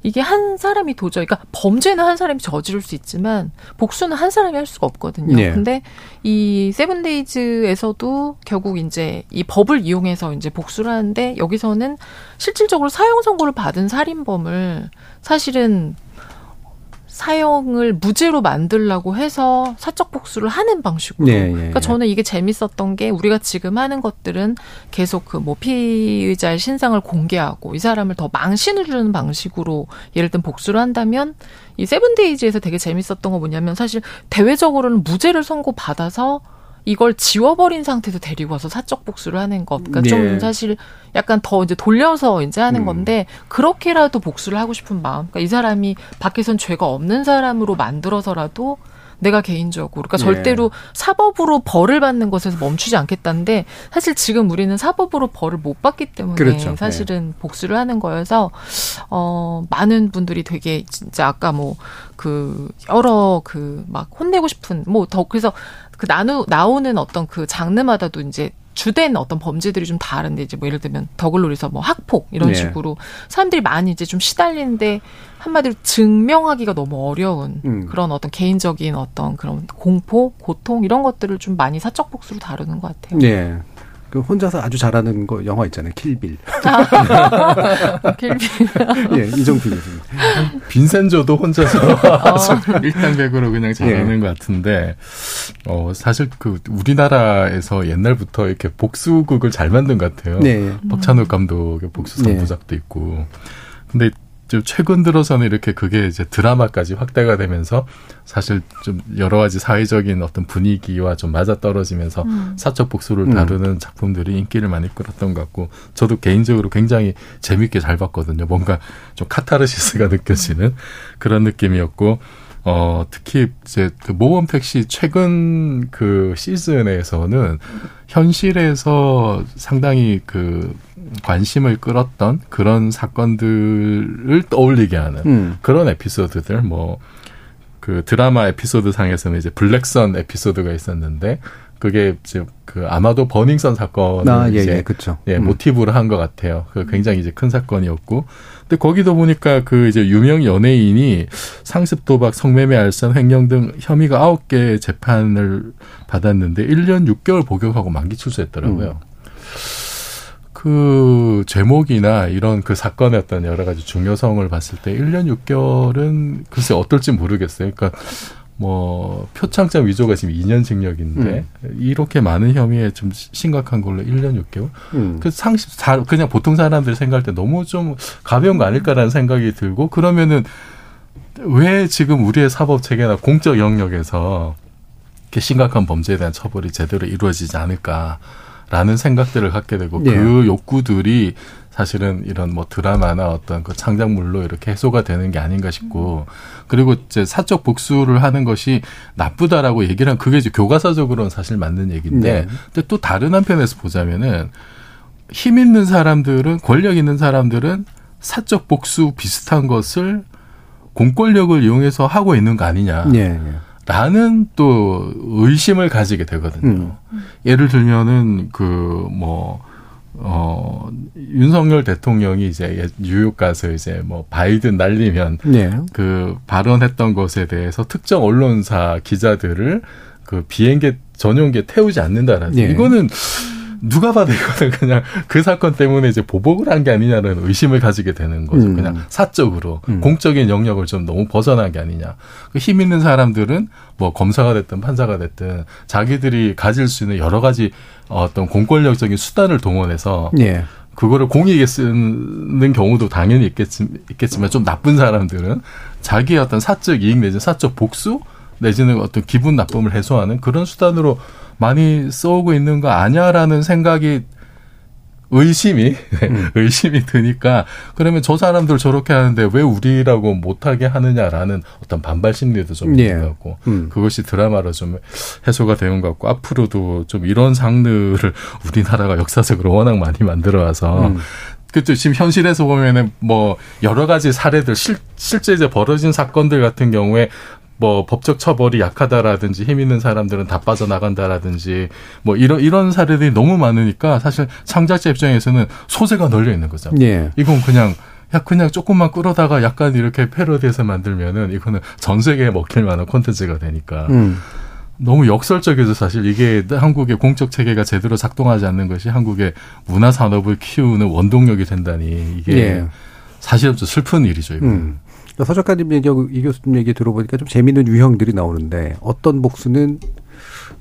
이게 한 사람이 도저히 그러니까 범죄는 한 사람이 저지를 수 있지만 복수는 한 사람이 할 수가 없거든요. 예. 근데 이 세븐데이즈에서도 결국 이제 이 법을 이용해서 이제 복수를 하는데 여기서는 실질적으로 사형 선고를 받은 살인범을 사실은 사형을 무죄로 만들라고 해서 사적 복수를 하는 방식으로. 예, 예, 그러니까 예. 저는 이게 재밌었던 게 우리가 지금 하는 것들은 계속 그 뭐 피의자의 신상을 공개하고 이 사람을 더 망신을 주는 방식으로 예를 들면 복수를 한다면 이 세븐데이즈에서 되게 재밌었던 거 뭐냐면 사실 대외적으로는 무죄를 선고받아서 이걸 지워버린 상태에서 데리고 와서 사적 복수를 하는 것. 그러니까 예. 좀 사실 약간 더 이제 돌려서 이제 하는 음. 건데 그렇게라도 복수를 하고 싶은 마음. 그러니까 이 사람이 밖에선 죄가 없는 사람으로 만들어서라도 내가 개인적으로 그러니까 예. 절대로 사법으로 벌을 받는 것에서 멈추지 않겠다는데 사실 지금 우리는 사법으로 벌을 못 받기 때문에 그렇죠. 사실은 복수를 하는 거여서 어 많은 분들이 되게 진짜 아까 뭐 그 여러 그 막 혼내고 싶은 뭐 더 그래서 그 나누 나오는 어떤 그 장르마다도 이제 주된 어떤 범죄들이 좀 다른데 이제 뭐 예를 들면 더글로리서 뭐 학폭 이런 네. 식으로 사람들이 많이 이제 좀 시달리는데 한마디로 증명하기가 너무 어려운 음. 그런 어떤 개인적인 어떤 그런 공포, 고통 이런 것들을 좀 많이 사적 복수로 다루는 것 같아요. 예. 그 혼자서 아주 잘하는 거 영화 있잖아요. 킬빌. 킬빌. 예, 이정필 교수님. 빈센조도 혼자서 어. 일당백으로 그냥 잘하는 예. 것 같은데, 어, 사실 그 우리나라에서 옛날부터 이렇게 복수극을 잘 만든 것 같아요. 네. 박찬욱 감독의 복수 네. 삼부작도 있고. 근데 좀 최근 들어서는 이렇게 그게 이제 드라마까지 확대가 되면서 사실 좀 여러 가지 사회적인 어떤 분위기와 좀 맞아 떨어지면서 음. 사적 복수를 음. 다루는 작품들이 인기를 많이 끌었던 것 같고 저도 개인적으로 굉장히 재밌게 잘 봤거든요. 뭔가 좀 카타르시스가 느껴지는 그런 느낌이었고 어 특히 이제 그 모범 택시 최근 그 시즌에서는 현실에서 상당히 그 관심을 끌었던 그런 사건들을 떠올리게 하는 음. 그런 에피소드들 뭐 그 드라마 에피소드 상에서는 이제 블랙선 에피소드가 있었는데 그게 이제 그 아마도 버닝썬 사건을 아, 예, 이제 예, 그쵸. 예, 음. 모티브로 한 것 같아요. 그 굉장히 이제 큰 사건이었고. 근데 거기도 보니까 그 이제 유명 연예인이 상습 도박, 성매매, 알선, 횡령 등 혐의가 아홉 개 재판을 받았는데 1년 6개월 복역하고 만기 출소했더라고요. 음. 그 제목이나 이런 그 사건의 어떤 여러 가지 중요성을 봤을 때 1년 6개월은 글쎄 어떨지 모르겠어요. 그러니까 뭐 표창장 위조가 지금 2년 징역인데 이렇게 많은 혐의에 좀 심각한 걸로 1년 6개월? 음. 그 상식 사- 그냥 보통 사람들이 생각할 때 너무 좀 가벼운 거 아닐까라는 생각이 들고 그러면은 왜 지금 우리의 사법 체계나 공적 영역에서 이렇게 심각한 범죄에 대한 처벌이 제대로 이루어지지 않을까라는 생각들을 갖게 되고 예. 그 욕구들이 사실은 이런 뭐 드라마나 어떤 그 창작물로 이렇게 해소가 되는 게 아닌가 싶고 그리고 이제 사적 복수를 하는 것이 나쁘다라고 얘기를 한 그게 이제 교과서적으로는 사실 맞는 얘기인데 네. 근데 또 다른 한편에서 보자면은 힘 있는 사람들은 권력 있는 사람들은 사적 복수 비슷한 것을 공권력을 이용해서 하고 있는 거 아니냐. 예, 예. 라는 또 의심을 가지게 되거든요. 예를 들면은 그 뭐, 어, 윤석열 대통령이 이제 뉴욕 가서 이제 뭐 바이든 날리면 네. 그 발언했던 것에 대해서 특정 언론사 기자들을 그 비행기 전용기에 태우지 않는다라는 예. 이거는 누가 봐도 이거는 그냥 그 사건 때문에 이제 보복을 한 게 아니냐는 의심을 가지게 되는 거죠. 음. 그냥 사적으로 음. 공적인 영역을 좀 너무 벗어난 게 아니냐. 그힘 있는 사람들은 뭐 검사가 됐든 판사가 됐든 자기들이 가질 수 있는 여러 가지 어떤 공권력적인 수단을 동원해서 예. 그거를 공익에 쓰는 경우도 당연히 있겠지, 있겠지만 좀 나쁜 사람들은 자기의 어떤 사적 이익 내지 사적 복수 내지는 어떤 기분 나쁨을 해소하는 그런 수단으로 많이 써오고 있는 거 아니야라는 생각이 의심이 음. 의심이 드니까 그러면 저 사람들 저렇게 하는데 왜 우리라고 못하게 하느냐라는 어떤 반발 심리도 좀 있는 예. 것 같고 음. 그것이 드라마로 좀 해소가 되는 것 같고 앞으로도 좀 이런 장르를 우리나라가 역사적으로 워낙 많이 만들어 와서 음. 그죠 지금 현실에서 보면은 뭐 여러 가지 사례들 실, 실제 이제 벌어진 사건들 같은 경우에 뭐 법적 처벌이 약하다라든지 힘 있는 사람들은 다 빠져나간다라든지 뭐 이런 이런 사례들이 너무 많으니까 사실 창작자 입장에서는 소재가 널려 있는 거죠. 예. 이건 그냥 야 그냥 조금만 끌어다가 약간 이렇게 패러디해서 만들면은 이거는 전 세계에 먹힐 만한 콘텐츠가 되니까 음. 너무 역설적이죠 사실 이게 한국의 공적 체계가 제대로 작동하지 않는 것이 한국의 문화 산업을 키우는 원동력이 된다니 이게 예. 사실은 좀 슬픈 일이죠 이거. 음. 그러니까 서 작가님 얘기, 이 교수님 얘기 들어보니까 좀 재미있는 유형들이 나오는데 어떤 복수는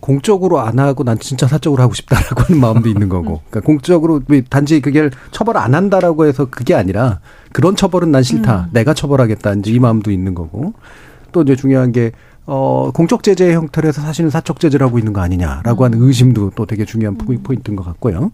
공적으로 안 하고 난 진짜 사적으로 하고 싶다라고 하는 마음도 있는 거고. 그러니까 공적으로 단지 그게 처벌 안 한다라고 해서 그게 아니라 그런 처벌은 난 싫다. 음. 내가 처벌하겠다. 이제 이 마음도 있는 거고. 또 이제 중요한 게 어, 공적 제재 형태로 해서 사실은 사적 제재를 하고 있는 거 아니냐라고 하는 의심도 또 되게 중요한 음. 포인트인 것 같고요.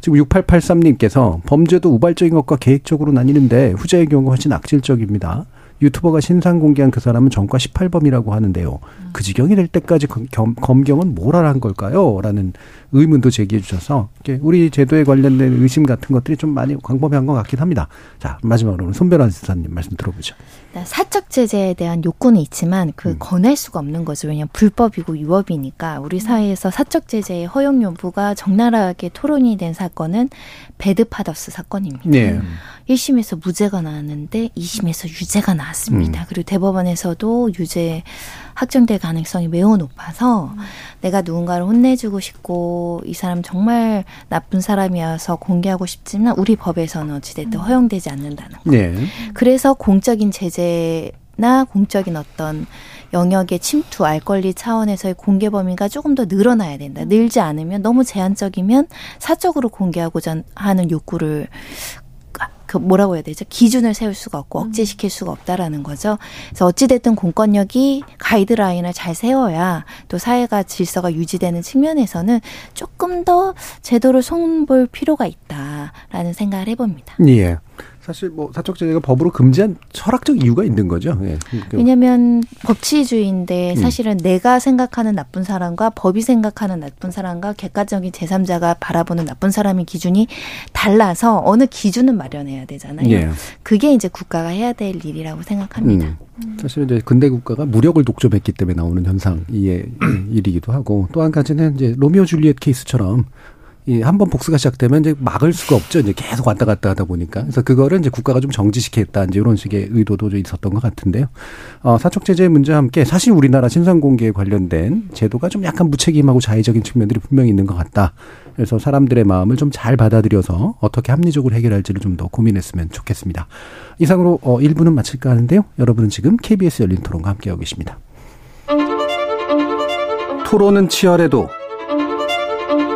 지금 6883님께서 범죄도 우발적인 것과 계획적으로 나뉘는데 후자의 경우 훨씬 악질적입니다. 유튜버가 신상 공개한 그 사람은 전과 18범이라고 하는데요. 그 지경이 될 때까지 검, 검경은 뭘 하란 걸까요? 라는 의문도 제기해 주셔서 우리 제도에 관련된 의심 같은 것들이 좀 많이 광범위한 것 같긴 합니다. 자, 마지막으로 손 변호사님 말씀 들어보죠. 사적 제재에 대한 욕구는 있지만 그 음. 권할 수가 없는 거죠. 왜냐하면 불법이고 유법이니까 우리 사회에서 사적 제재의 허용 여부가 적나라하게 토론이 된 사건은 배드파더스 사건입니다. 네. 1심에서 무죄가 나왔는데 2심에서 유죄가 나왔습니다. 음. 그리고 대법원에서도 유죄 확정될 가능성이 매우 높아서 음. 내가 누군가를 혼내주고 싶고 이 사람 정말 나쁜 사람이어서 공개하고 싶지만 우리 법에서는 어찌됐든 음. 허용되지 않는다는 거. 네. 그래서 공적인 제재나 공적인 어떤 영역의 침투, 알 권리 차원에서의 공개 범위가 조금 더 늘어나야 된다. 늘지 않으면 너무 제한적이면 사적으로 공개하고자 하는 욕구를 그 뭐라고 해야 되죠? 기준을 세울 수가 없고 음. 억제시킬 수가 없다라는 거죠. 그래서 어찌됐든 공권력이 가이드라인을 잘 세워야 또 사회가 질서가 유지되는 측면에서는 조금 더 제도를 손볼 필요가 있다라는 생각을 해봅니다. 예. 사실 뭐 사적 제재가 법으로 금지한 철학적 이유가 있는 거죠. 예. 그러니까 왜냐하면 법치주의인데 음. 사실은 음. 내가 생각하는 나쁜 사람과 법이 생각하는 나쁜 사람과 객관적인 제3자가 바라보는 나쁜 사람의 기준이 달라서 어느 기준은 마련해야 되잖아요. 예. 그게 이제 국가가 해야 될 일이라고 생각합니다. 음. 사실 이제 근대 국가가 무력을 독점했기 때문에 나오는 현상의 일이기도 하고 또 한 가지는 이제 로미오 줄리엣 케이스처럼 이 한 번 복수가 시작되면 이제 막을 수가 없죠. 이제 계속 왔다 갔다 하다 보니까. 그래서 그거를 이제 국가가 좀 정지시키겠다. 이제 이런 식의 의도도 좀 있었던 것 같은데요. 어, 사촉 제재 문제와 함께 사실 우리나라 신상 공개에 관련된 제도가 좀 약간 무책임하고 자의적인 측면들이 분명히 있는 것 같다. 그래서 사람들의 마음을 좀 잘 받아들여서 어떻게 합리적으로 해결할지를 좀 더 고민했으면 좋겠습니다. 이상으로 어 1부는 마칠까 하는데요. 여러분은 지금 KBS 열린 토론과 함께하고 계십니다. 토론은 치열해도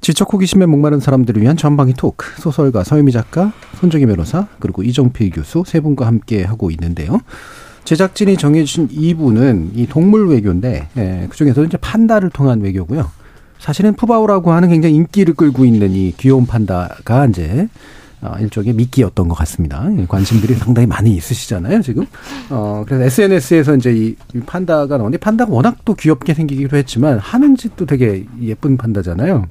지적 호기심에 목마른 사람들을 위한 전방위 토크 소설가 서유미 작가 손정희 변호사 그리고 이정필 교수 세 분과 함께 하고 있는데요. 제작진이 정해주신 2부는 이 동물 외교인데 예, 그중에서 이제 판다를 통한 외교고요. 사실은 푸바오라고 하는 굉장히 인기를 끌고 있는 이 귀여운 판다가 이제 어, 일종의 미끼였던 것 같습니다. 관심들이 상당히 많이 있으시잖아요, 지금. 어, 그래서 SNS에서 이제 이, 판다가 나오는데 판다가 워낙 또 귀엽게 생기기도 했지만 하는 짓도 되게 예쁜 판다잖아요.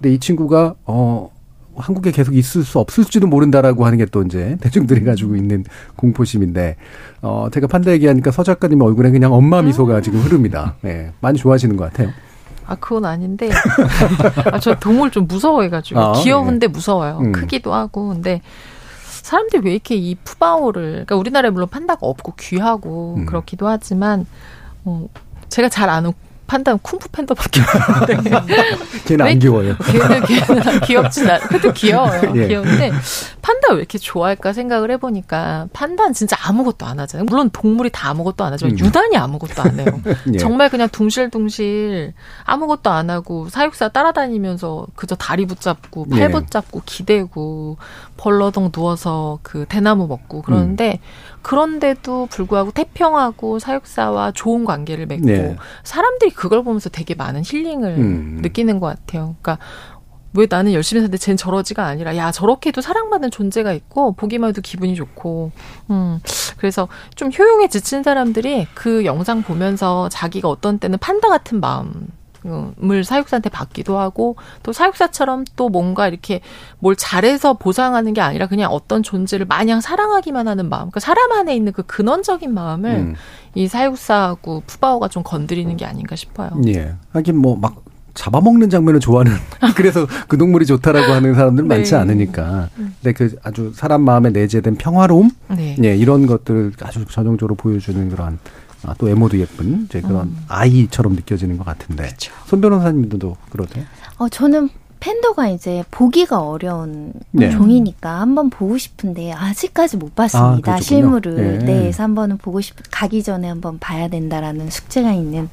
근데 이 친구가 어 한국에 계속 있을 수 없을지도 모른다라고 하는 게 또 이제 대중들이 가지고 있는 공포심인데 어 제가 판다 얘기하니까 서 작가님 얼굴에 그냥 엄마 미소가 지금 흐릅니다. 네, 많이 좋아하시는 것 같아요. 아 그건 아닌데 아, 저 동물 좀 무서워해가지고 아, 귀여운데 네. 무서워요. 음. 크기도 하고 근데 사람들이 왜 이렇게 이 푸바오를 그러니까 우리나라에 물론 판다가 없고 귀하고 음. 그렇기도 하지만 어, 제가 잘 아는 판다는 쿵푸 팬더밖에 없는데. 걔는 안 귀여워요. 걔는, 걔는 귀엽진 않, 그래도 귀여워요. 예. 귀여운데, 판다 왜 이렇게 좋아할까 생각을 해보니까, 판다는 진짜 아무것도 안 하잖아요. 물론 동물이 다 아무것도 안 하지만, 음. 유난히 아무것도 안 해요. 예. 정말 그냥 둥실둥실 아무것도 안 하고 사육사 따라다니면서 그저 다리 붙잡고 팔 예. 붙잡고 기대고 벌러덩 누워서 그 대나무 먹고 그러는데 음. 그런데도 불구하고 태평하고 사육사와 좋은 관계를 맺고 네. 사람들이 그걸 보면서 되게 많은 힐링을 음. 느끼는 것 같아요. 그러니까 왜 나는 열심히 사는데 쟨 저러지가 아니라 야 저렇게도 사랑받는 존재가 있고 보기만 해도 기분이 좋고 음 그래서 좀 효용에 지친 사람들이 그 영상 보면서 자기가 어떤 때는 판다 같은 마음 을 사육사한테 받기도 하고 또 사육사처럼 또 뭔가 이렇게 뭘 잘해서 보상하는 게 아니라 그냥 어떤 존재를 마냥 사랑하기만 하는 마음 그러니까 사람 안에 있는 그 근원적인 마음을 음. 이 사육사하고 푸바오가 좀 건드리는 게 아닌가 싶어요. 예. 하긴 뭐막 잡아먹는 장면을 좋아하는 그래서 그 동물이 좋다라고 하는 사람들 은 네. 많지 않으니까. 근데 그 아주 사람 마음에 내재된 평화로움, 네. 예, 이런 것들을 아주 전형적으로 보여주는 그런 아, 또 외모도 예쁜 이제 그런 음. 아이처럼 느껴지는 것 같은데. 손 변호사님도 그러세요? 어, 저는 팬더가 이제 보기가 어려운 네. 종이니까 한번 보고 싶은데 아직까지 못 아, 봤습니다. 그렇군요. 실물을. 예. 네, 그래서 한번은 보고 싶, 가기 전에 한번 봐야 된다라는 숙제가 있는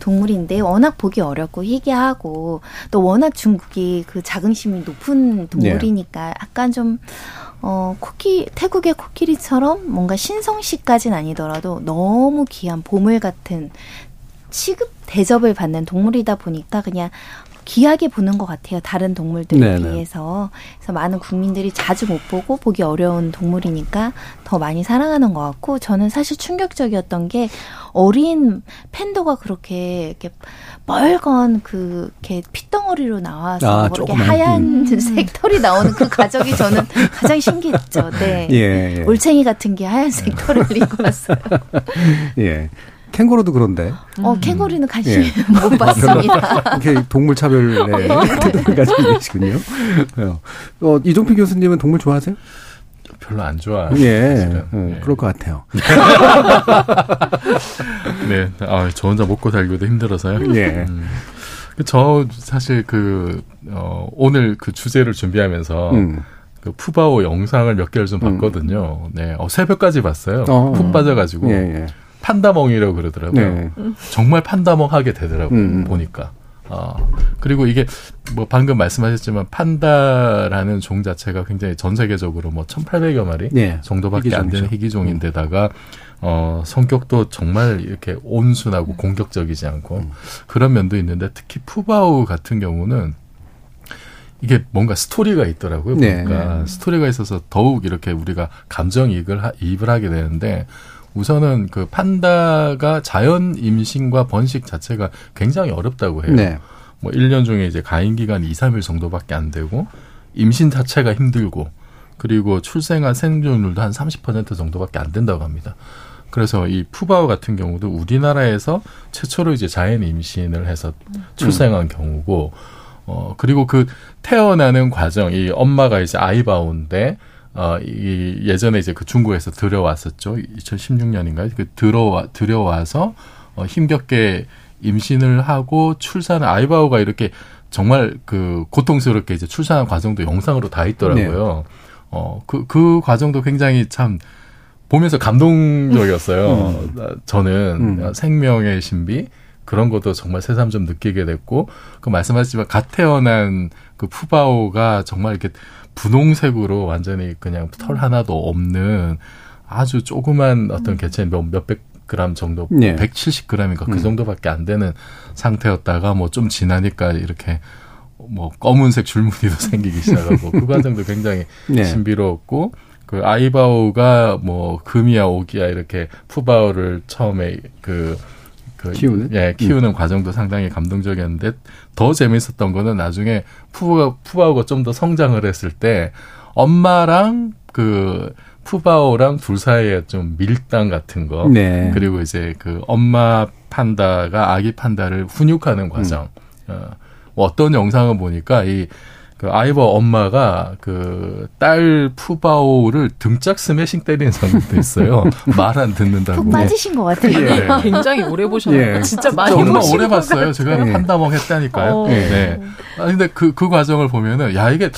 동물인데 워낙 보기 어렵고 희귀하고 또 워낙 중국이 그 자긍심이 높은 동물이니까 약간 좀 어, 코끼, 태국의 코끼리처럼 뭔가 신성시까진 아니더라도 너무 귀한 보물 같은 취급, 대접을 받는 동물이다 보니까 그냥 귀하게 보는 것 같아요. 다른 동물들에 네네. 비해서. 그래서 많은 국민들이 자주 못 보고 보기 어려운 동물이니까 더 많이 사랑하는 것 같고 저는 사실 충격적이었던 게 어린 팬더가 그렇게 이렇게 멀건 그 이렇게 핏덩어리로 나와서 아, 그렇게 조그만, 하얀 색 털이 나오는 그 가족이 저는 가장 신기했죠. 네. 예, 예. 올챙이 같은 게 하얀색 털을 입고 왔어요. 예. 캥거루도 그런데. 어, 음. 캥거루는 관심 예. 못 받습니다. 이렇게 동물 차별의 태도를 가지고 계시군요. 어, 이종필 교수님은 동물 좋아하세요? 별로 안 좋아요. 예. 음, 예. 그럴 것 같아요. 네, 아, 저 혼자 먹고 살기도 힘들어서요. 예. 음. 저 사실 그 어, 오늘 그 주제를 준비하면서 음. 그 푸바오 영상을 몇 개를 좀 음. 봤거든요. 네, 어, 새벽까지 봤어요. 어. 푹 빠져가지고 예, 예. 판다멍이라고 그러더라고요. 네. 정말 판다멍 하게 되더라고요. 음. 보니까. 아, 그리고 이게 뭐 방금 말씀하셨지만 판다라는 종 자체가 굉장히 전 세계적으로 뭐 1,800여 마리 예. 정도밖에 안 되는 희귀종이죠. 희귀종인데다가 어 성격도 정말 이렇게 온순하고 공격적이지 않고 음. 그런 면도 있는데 특히 푸바오 같은 경우는 이게 뭔가 스토리가 있더라고요. 네. 보니까 스토리가 있어서 더욱 이렇게 우리가 감정이입을 하, 이입을 하게 되는데 우선은 그 판다가 자연 임신과 번식 자체가 굉장히 어렵다고 해요. 네. 뭐 1년 중에 이제 가임 기간이 2, 3일 정도밖에 안 되고 임신 자체가 힘들고 그리고 출생한 생존율도 한 30% 정도밖에 안 된다고 합니다. 그래서 이 푸바오 같은 경우도 우리나라에서 최초로 이제 자연 임신을 해서 출생한 경우고 어 그리고 그 태어나는 과정 이 엄마가 이제 아이바오인데 어 이 예전에 이제 그 중국에서 들여왔었죠. 2016년인가요? 그 들어와 들여와서 어 힘겹게 임신을 하고 출산 아이바오가 이렇게 정말 그 고통스럽게 이제 출산한 과정도 영상으로 다 있더라고요. 어, 그, 그 과정도 굉장히 참 보면서 감동적이었어요. 저는 음. 생명의 신비 그런 것도 정말 새삼 좀 느끼게 됐고 그 말씀하셨지만 갓 태어난 그 푸바오가 정말 이렇게 분홍색으로 완전히 그냥 털 하나도 없는 아주 조그만 어떤 개체 몇, 몇백 그램 정도, 네. 170g인가 음. 그 정도밖에 안 되는 상태였다가 뭐 좀 지나니까 이렇게 뭐 검은색 줄무늬도 생기기 시작하고 그 과정도 굉장히 네. 신비로웠고 그 아이바오가 뭐 금이야 오기야 이렇게 푸바오를 처음에 그, 그 키우는? 음. 예 키우는 과정도 상당히 감동적이었는데 더 재밌었던 거는 나중에 푸바 푸바오가 좀 더 성장을 했을 때 엄마랑 그 푸바오랑 둘 사이에 좀 밀당 같은 거 네. 그리고 이제 그 엄마 판다가 아기 판다를 훈육하는 과정. 음. 어, 뭐 어떤 영상을 보니까 이 그 아이버 엄마가 그 딸 푸바오를 등짝 스매싱 때리는 장면도 있어요. 말 안 듣는다고. 푹 빠지신 것 같아요. 예. 굉장히 오래 보셨나요? 예. 진짜 많이 정말 보신 오래 것 봤어요. 제가 예. 판다먹 했다니까요. 어. 네. 아 근데 그 그 과정을 보면은 야 이게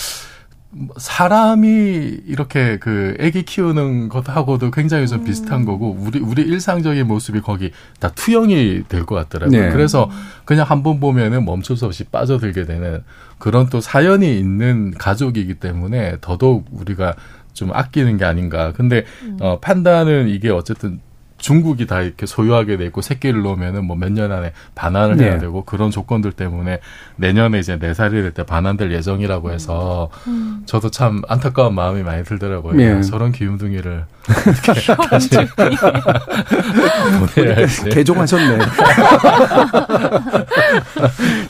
사람이 이렇게 그 아기 키우는 것하고도 굉장히 좀 비슷한 거고 우리 우리 일상적인 모습이 거기 다 투영이 될 것 같더라고요. 네. 그래서 그냥 한 번 보면은 멈출 수 없이 빠져들게 되는 그런 또 사연이 있는 가족이기 때문에 더더욱 우리가 좀 아끼는 게 아닌가. 근데 어 판다는 이게 어쨌든 중국이 다 이렇게 소유하게 돼 있고 새끼를 놓으면은 뭐 몇 년 안에 반환을 해야 네. 되고 그런 조건들 때문에 내년에 이제 네 살이 될 때 반환될 예정이라고 해서 저도 참 안타까운 마음이 많이 들더라고요. 네. 저런 기운둥이를 다시 보내야 할지. 개종하셨네.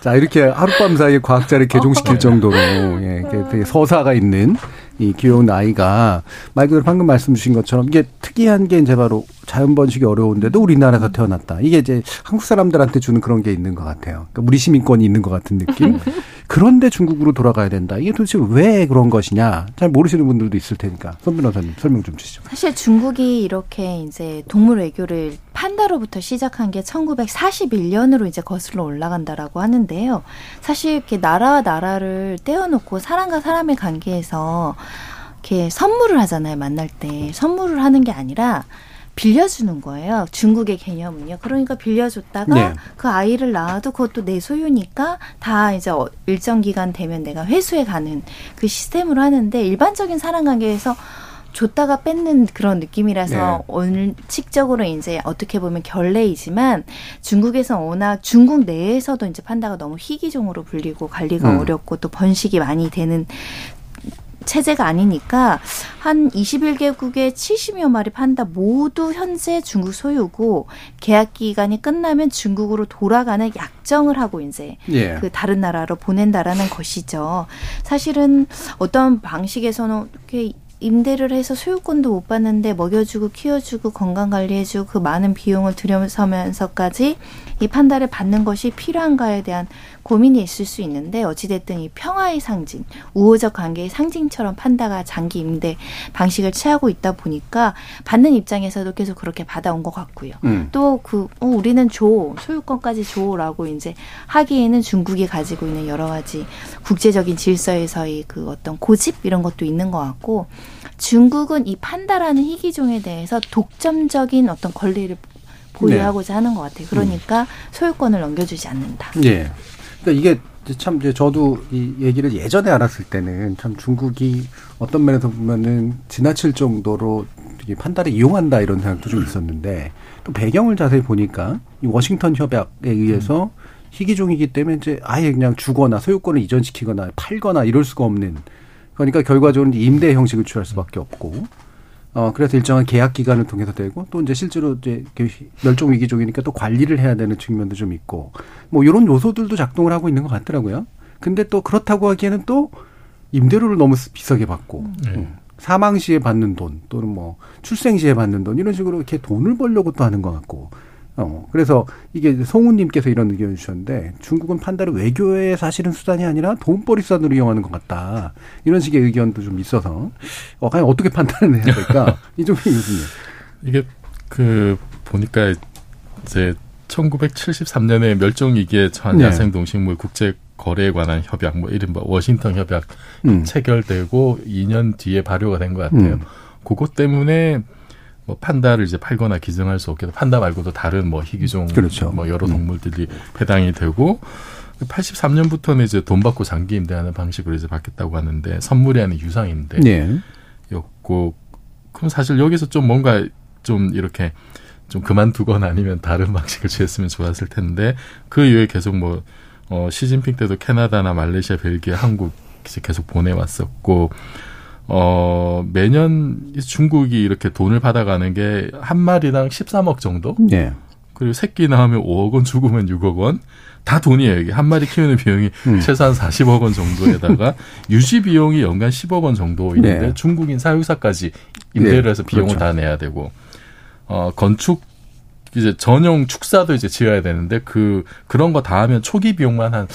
자, 이렇게 하룻밤 사이에 과학자를 개종시킬 정도로, 예, 이렇게 되게 서사가 있는 이 귀여운 아이가 말 그대로 방금 말씀 주신 것처럼 이게 특이한 게 이제 바로 자연 번식이 어려운데도 우리나라에서 태어났다. 이게 이제 한국 사람들한테 주는 그런 게 있는 것 같아요. 그러니까 우리 시민권이 있는 것 같은 느낌. 그런데 중국으로 돌아가야 된다. 이게 도대체 왜 그런 것이냐. 잘 모르시는 분들도 있을 테니까. 손 변호사님 설명 좀 주시죠. 사실 중국이 이렇게 이제 동물 외교를 판다로부터 시작한 게 1941년으로 이제 거슬러 올라간다라고 하는데요. 사실 이렇게 나라와 나라를 떼어놓고 사람과 사람의 관계에서 이렇게 선물을 하잖아요. 만날 때 선물을 하는 게 아니라 빌려주는 거예요. 중국의 개념은요. 그러니까 빌려줬다가 네. 그 아이를 낳아도 그것도 내 소유니까 다 이제 어- 일정 기간 되면 내가 회수해 가는 그 시스템으로 하는데 일반적인 사람 관계에서 줬다가 뺏는 그런 느낌이라서 네. 원칙적으로 이제 어떻게 보면 결례이지만 중국에서 워낙 중국 내에서도 이제 판다가 너무 희귀종으로 불리고 관리가 음. 어렵고 또 번식이 많이 되는 체제가 아니니까 한 21개국의 70여 마리 판다 모두 현재 중국 소유고 계약 기간이 끝나면 중국으로 돌아가는 약정을 하고 이제 예. 그 다른 나라로 보낸다라는 것이죠. 사실은 어떤 방식에서는 이렇게 임대를 해서 소유권도 못 받는데 먹여주고 키워주고 건강 관리해주고 그 많은 비용을 들여서면서까지 이 판다를 받는 것이 필요한가에 대한 고민이 있을 수 있는데 어찌됐든 이 평화의 상징, 우호적 관계의 상징처럼 판다가 장기 임대 방식을 취하고 있다 보니까 받는 입장에서도 계속 그렇게 받아온 것 같고요. 음. 또그 어, 우리는 줘 소유권까지 줘라고 이제 하기에는 중국이 가지고 있는 여러 가지 국제적인 질서에서의 그 어떤 고집 이런 것도 있는 것 같고 중국은 이 판다라는 희귀종에 대해서 독점적인 어떤 권리를 보유하고자 하는 것 같아요. 그러니까 소유권을 넘겨주지 않는다. 예. 그러니까 이게 참 이제 저도 이 얘기를 예전에 알았을 때는 참 중국이 어떤 면에서 보면은 지나칠 정도로 판다를 이용한다 이런 생각도 좀 있었는데 또 배경을 자세히 보니까 이 워싱턴 협약에 의해서 희귀종이기 때문에 이제 아예 그냥 주거나 소유권을 이전시키거나 팔거나 이럴 수가 없는 그러니까 결과적으로 임대 형식을 취할 수밖에 없고 어, 그래서 일정한 계약 기간을 통해서 되고 또 이제 실제로 이제 그 멸종 위기종이니까 또 관리를 해야 되는 측면도 좀 있고 뭐 이런 요소들도 작동을 하고 있는 것 같더라고요. 근데 또 그렇다고 하기에는 또 임대료를 너무 비싸게 받고 네. 음. 사망 시에 받는 돈 또는 뭐 출생 시에 받는 돈 이런 식으로 이렇게 돈을 벌려고 또 하는 것 같고 어 그래서 이게 송우님께서 이런 의견을 주셨는데 중국은 판다를 외교의 사실은 수단이 아니라 돈벌이 수단으로 이용하는 것 같다 이런 식의 의견도 좀 있어서 어 과연 어떻게 판단을 해야 될까 이종희 교수님 이게 그 보니까 이제 1973년에 멸종 위기에 처한 네. 야생 동식물 국제 거래에 관한 협약, 뭐 이른바 워싱턴 협약 음. 체결되고 2년 뒤에 발효가 된 것 같아요. 음. 그것 때문에 뭐 판다를 이제 팔거나 기증할 수 없게 판다 말고도 다른 뭐 희귀종 그렇죠. 뭐 여러 음. 동물들이 배당이 되고 83년부터는 이제 돈 받고 장기 임대하는 방식으로 이제 바뀌었다고 하는데 선물이 아닌 유상 임대. 네. 였고 그럼 사실 여기서 좀 뭔가 좀 이렇게 좀 그만두거나 아니면 다른 방식을 취했으면 좋았을 텐데 그 이후에 계속 뭐 어, 시진핑 때도 캐나다나 말레이시아, 벨기에, 한국 이제 계속 보내왔었고 어 매년 중국이 이렇게 돈을 받아가는 게 한 마리당 13억 정도 네. 그리고 새끼 낳으면 5억 원, 죽으면 6억 원. 다 돈이에요. 이게 한 마리 키우는 비용이 음. 최소한 40억 원 정도에다가 유지 비용이 연간 10억 원 정도 있는데 네. 중국인 사육사까지 임대를 네, 해서 비용을 그렇죠. 다 내야 되고 어 건축 이제 전용 축사도 이제 지어야 되는데 그 그런 거 다 하면 초기 비용만 한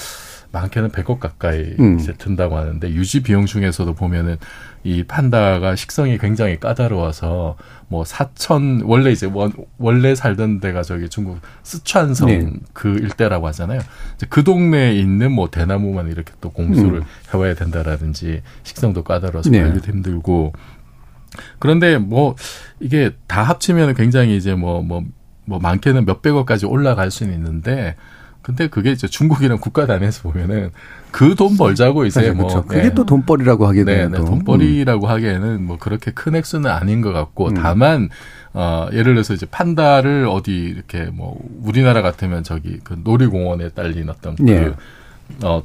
많게는 100억 가까이 음. 이제 든다고 하는데 유지 비용 중에서도 보면은 이 판다가 식성이 굉장히 까다로워서 뭐 사천 원래 이제 원, 원래 살던 데가 저기 중국 스촨성 네. 그 일대라고 하잖아요. 이제 그 동네에 있는 뭐 대나무만 이렇게 또 공수를 음. 해와야 된다라든지 식성도 까다로워서 네. 관리도 힘들고 그런데 뭐 이게 다 합치면 굉장히 이제 뭐뭐뭐 많게는 몇백억까지 올라갈 수는 있는데 근데 그게 이제 중국이랑 국가 단위에서 보면은 그 돈 벌자고 이제 사실 뭐 그렇죠. 그게 네. 또 돈벌이라고 하게 네, 되는 네, 또. 돈벌이라고 하기에는 뭐 그렇게 큰 액수는 아닌 것 같고 음. 다만 어 예를 들어서 이제 판다를 어디 이렇게 뭐 우리나라 같으면 저기 그 놀이공원에 딸린 어떤 예. 그어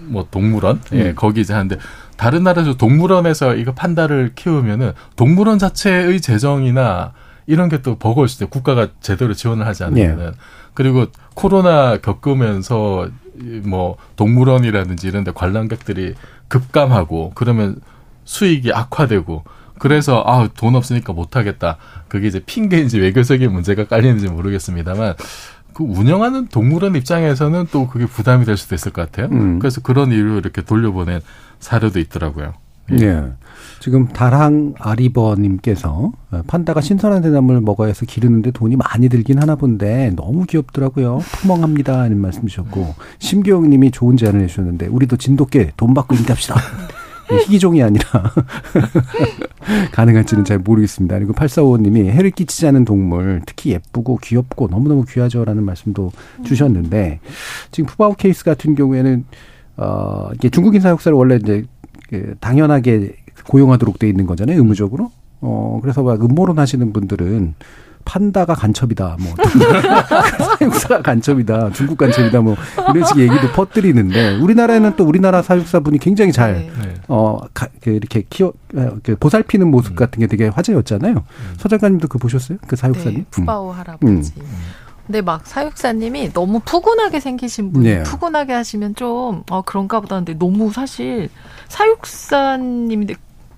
뭐 동물원 예 음. 거기 이제 하는데 다른 나라에서 동물원에서 이거 판다를 키우면은 동물원 자체의 재정이나 이런 게 또 버거울 수 있어요. 국가가 제대로 지원을 하지 않으면은. 그리고 코로나 겪으면서 이뭐 동물원이라든지 이런 데 관람객들이 급감하고 그러면 수익이 악화되고 그래서 아 돈 없으니까 못 하겠다. 그게 이제 핑계인지 외교적인 문제가 깔리는지 모르겠습니다만 그 운영하는 동물원 입장에서는 또 그게 부담이 될 수도 있을 것 같아요. 음. 그래서 그런 이유로 이렇게 돌려보낸 사례도 있더라고요. 예. 지금 다랑 아리버님께서 어, 판다가 신선한 대나무를 먹어야 해서 기르는데 돈이 많이 들긴 하나 본데 너무 귀엽더라고요. 푸멍합니다. 하는 말씀 주셨고 심기영님이 좋은 제안을 해주셨는데 우리도 진돗개 돈 받고 인기합시다. 예, 희귀종이 아니라 가능할지는 잘 모르겠습니다. 그리고 8455님이 해를 끼치지 않은 동물 특히 예쁘고 귀엽고 너무너무 귀하죠라는 말씀도 주셨는데 지금 푸바오 케이스 같은 경우에는 어 이게 중국인 사육사를 원래 이제 그 당연하게 고용하도록 돼 있는 거잖아요, 의무적으로. 어, 그래서 막 음모론 하시는 분들은 판다가 간첩이다, 뭐. 사육사가 간첩이다, 중국 간첩이다, 뭐. 이런 식의 얘기도 퍼뜨리는데, 우리나라에는 또 우리나라 사육사 분이 굉장히 잘, 네. 네. 어, 가, 그 이렇게 키워, 어, 그 보살피는 모습 같은 게 되게 화제였잖아요. 서 작가님도 그 보셨어요? 그 사육사님? 네, 푸바오 할아버지. 근데 막 사육사님이 너무 푸근하게 생기신 분이 네. 푸근하게 하시면 좀 어, 그런가 보다 근데 너무 사실 사육사님인데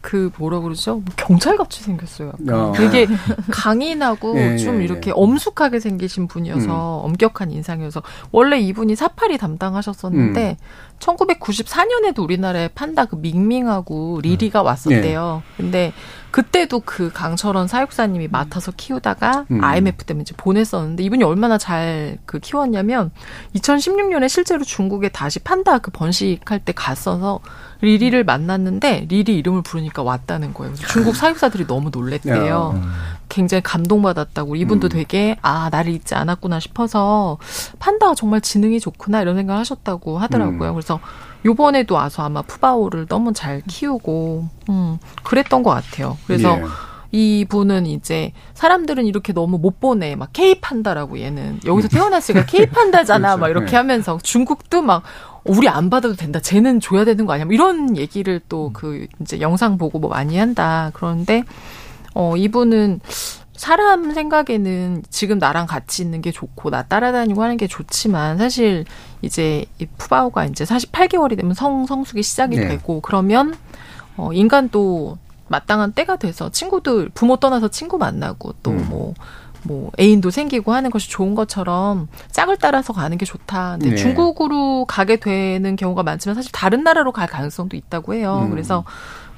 그 뭐라 그러죠? 뭐 경찰 같이 생겼어요. 약간. 어. 되게 강인하고 예, 좀 예, 이렇게 예. 엄숙하게 생기신 분이어서 엄격한 인상이어서 원래 이분이 사파리 담당하셨었는데 1994년에도 우리나라에 판다 그 밍밍하고 리리가 왔었대요. 근데 그때도 그 강철원 사육사님이 맡아서 키우다가 음. IMF 때문에 이제 보냈었는데 이분이 얼마나 잘 그 키웠냐면 2016년에 실제로 중국에 다시 판다 그 번식할 때 갔어서 리리를 만났는데 리리 이름을 부르니까 왔다는 거예요. 중국 사육사들이 너무 놀랬대요. 음. 굉장히 감동받았다고 이분도 음. 되게 아 나를 잊지 않았구나 싶어서 판다가 정말 지능이 좋구나 이런 생각을 하셨다고 하더라고요. 음. 그래서 요번에도 와서 아마 푸바오를 너무 잘 키우고 음 그랬던 것 같아요. 그래서 예. 이분은 이제 사람들은 이렇게 너무 못 보내 막 K 판다라고 얘는 여기서 태어났으니까 K 판다잖아 그렇죠. 막 이렇게 네. 하면서 중국도 막 우리 안 받아도 된다. 쟤는 줘야 되는 거 아니야? 뭐 이런 얘기를 또 그 이제 영상 보고 뭐 많이 한다. 그런데 어 이분은 사람 생각에는 지금 나랑 같이 있는 게 좋고 나 따라다니고 하는 게 좋지만 사실 이제 이 푸바오가 이제 48개월이 되면 성 성숙이 시작이 네. 되고 그러면 어 인간도 마땅한 때가 돼서 친구들 부모 떠나서 친구 만나고 또 음. 뭐뭐 애인도 생기고 하는 것이 좋은 것처럼 짝을 따라서 가는 게 좋다. 근데 네. 중국으로 가게 되는 경우가 많지만 사실 다른 나라로 갈 가능성도 있다고 해요. 음. 그래서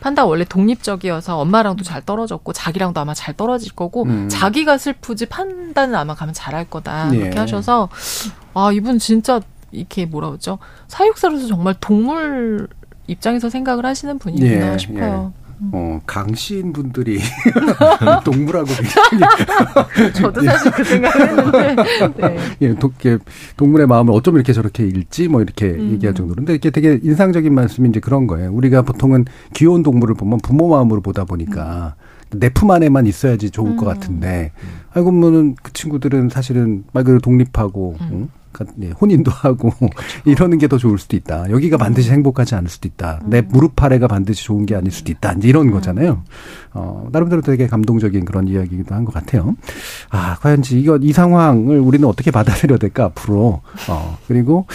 판다 원래 독립적이어서 엄마랑도 잘 떨어졌고 자기랑도 아마 잘 떨어질 거고 음. 자기가 슬프지 판다는 아마 가면 잘할 거다 예. 그렇게 하셔서 아 이분 진짜 이렇게 뭐라 그러죠 사육사로서 정말 동물 입장에서 생각을 하시는 분이구나 예, 싶어요. 어, 강시인 분들이 동물하고 굉장히 저도 사실 그 생각을 했는데 네. 예, 도, 이렇게 동물의 마음을 어쩜 이렇게 저렇게 읽지 뭐 이렇게 음. 얘기할 정도로. 근데 이게 되게 인상적인 말씀이 이제 그런 거예요. 우리가 보통은 귀여운 동물을 보면 부모 마음으로 보다 보니까 내품 안에만 있어야지 좋을 것 음. 같은데 알고 보면은 그 친구들은 사실은 말 그대로 독립하고 음. 응? 가- 예, 혼인도 하고 이러는 게 더 좋을 수도 있다. 여기가 반드시 행복하지 않을 수도 있다. 내 무릎 아래가 반드시 좋은 게 아닐 수도 있다. 이제 이런 거잖아요. 어, 나름대로 되게 감동적인 그런 이야기기도 한 것 같아요. 아, 과연 이거 이 상황을 우리는 어떻게 받아들여야 될까 앞으로. 어, 그리고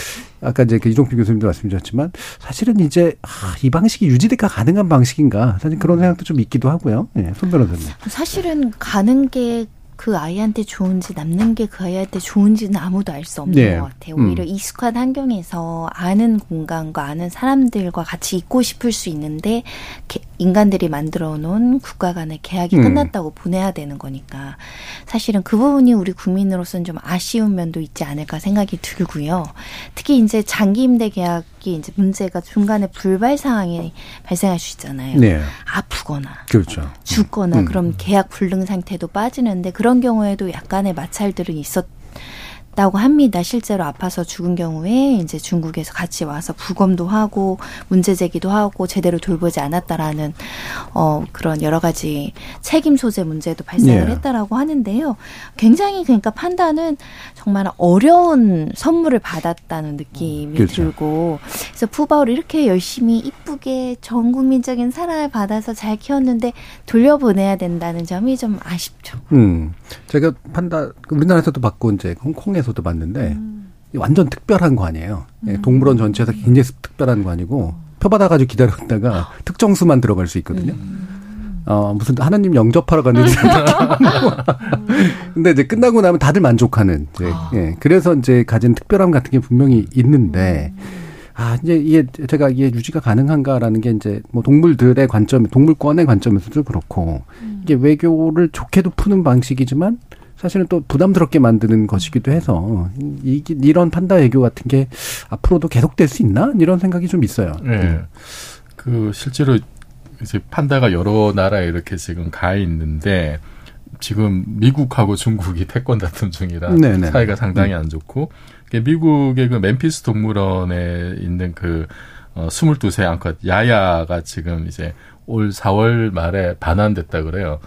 아까 이제 그 이종필 교수님도 말씀 주셨지만 사실은 이제 아, 이 방식이 유지될까 가능한 방식인가 사실 그런 생각도 좀 있기도 하고요. 예, 손 변호사님. 사실은 가는 게 그 아이한테 좋은지 남는 게 그 아이한테 좋은지는 아무도 알 수 없는 네. 것 같아요. 오히려 음. 익숙한 환경에서 아는 공간과 아는 사람들과 같이 있고 싶을 수 있는데 게- 인간들이 만들어 놓은 국가 간의 계약이 음. 끝났다고 보내야 되는 거니까 사실은 그 부분이 우리 국민으로서는 좀 아쉬운 면도 있지 않을까 생각이 들고요. 특히 이제 장기 임대 계약이 이제 문제가 중간에 불발 상황이 발생할 수 있잖아요. 네. 아프거나 그렇죠. 죽거나 음. 그럼 계약 불능 상태도 빠지는데 그런 경우에도 약간의 마찰들은 있었 다고 합니다. 실제로 아파서 죽은 경우에 이제 중국에서 같이 와서 부검도 하고 문제 제기도 하고 제대로 돌보지 않았다라는 어 그런 여러 가지 책임 소재 문제도 발생을 예. 했다라고 하는데요. 굉장히 그러니까 판단은 정말 어려운 선물을 받았다는 느낌이 그렇죠. 들고 그래서 푸바오를 이렇게 열심히 이쁘게 전 국민적인 사랑을 받아서 잘 키웠는데 돌려보내야 된다는 점이 좀 아쉽죠. 음. 제가 판다 우리나라에서도 받고 이제 홍콩에서도 봤는데 완전 특별한 거 아니에요. 예, 동물원 전체에서 굉장히 특별한 거 아니고 표 받아가지고 기다렸다가 특정 수만 들어갈 수 있거든요. 어 무슨 하나님 영접하러 갔는데 근데 이제 끝나고 나면 다들 만족하는 이제 예 그래서 이제 가진 특별함 같은 게 분명히 있는데 아 이제 이게 제가 이게 유지가 가능한가라는 게 이제 뭐 동물들의 관점 동물권의 관점에서도 그렇고 이게 외교를 좋게도 푸는 방식이지만 사실은 또 부담스럽게 만드는 것이기도 해서 이 이런 판다 외교 같은 게 앞으로도 계속될 수 있나 이런 생각이 좀 있어요. 예. 그 실제로 이제 판다가 여러 나라에 이렇게 지금 가 있는데 지금 미국하고 중국이 패권 다툼 중이라 네네. 사이가 상당히 안 좋고 미국의 그 멤피스 동물원에 있는 그 어, 22세 암컷 야야가 지금 이제 올 4월 말에 반환됐다 그래요.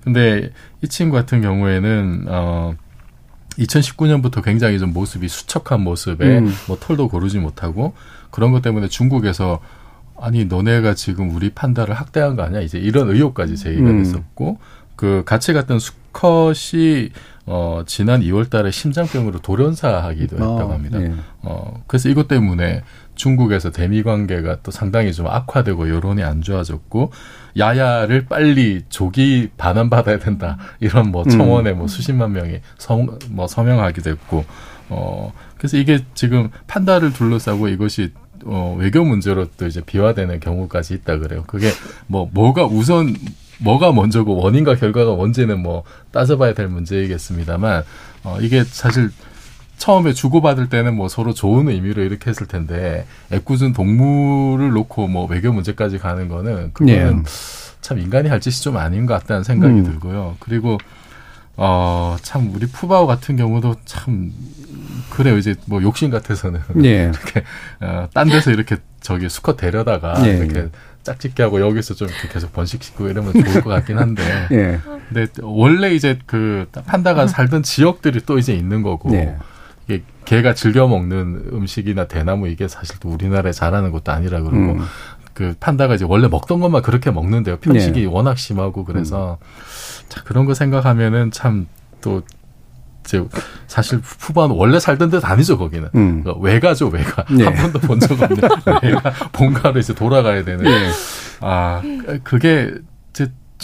근데 이 친구 같은 경우에는 어 2019년부터 굉장히 좀 모습이 수척한 모습에 음. 뭐 털도 고르지 못하고 그런 것 때문에 중국에서 아니 너네가 지금 우리 판다를 학대한 거 아니야? 이제 이런 의혹까지 제기가 음. 됐었고 그 같이 갔던 수컷이 어 지난 2월달에 심장병으로 돌연사하기도 했다고 아, 합니다. 예. 어 그래서 이것 때문에 중국에서 대미 관계가 또 상당히 좀 악화되고 여론이 안 좋아졌고 야야를 빨리 조기 반환 받아야 된다 이런 뭐 음. 청원에 뭐 수십만 명이 서, 뭐 서명하기도 했고 어 그래서 이게 지금 판다를 둘러싸고 이것이 어 외교 문제로 또 이제 비화되는 경우까지 있다 그래요. 그게 뭐 뭐가 우선 뭐가 먼저고 원인과 결과가 뭔지는 뭐 따져봐야 될 문제이겠습니다만 어 이게 사실 처음에 주고받을 때는 뭐 서로 좋은 의미로 이렇게 했을 텐데 애꿎은 동물을 놓고 뭐 외교 문제까지 가는 거는 그거는 예. 참 인간이 할 짓이 좀 아닌 것 같다는 생각이 음. 들고요. 그리고 어 참 우리 푸바오 같은 경우도 참 그래요. 이제 뭐 욕심 같아서는 예. 이렇게 어, 딴 데서 이렇게 저기 수컷 데려다가 예, 이렇게 예. 짝짓기 하고 여기서 좀 이렇게 계속 번식시키고 이러면 좋을 것 같긴 한데 예. 근데 원래 이제 그 판다가 살던 지역들이 또 이제 있는 거고 네. 개가 즐겨 먹는 음식이나 대나무 이게 사실 또 우리나라에 자라는 것도 아니라 그러고 음. 그 판다가 이제 원래 먹던 것만 그렇게 먹는데요. 편식이 네. 워낙 심하고 그래서 음. 자 그런 거 생각하면은 참 또 이제 사실 푸바는 원래 살던 데도 아니죠 거기는 음. 그 외가죠 외가 네. 한 번도 본 적 없는 외가 본가로 이제 돌아가야 되는 예. 아 그게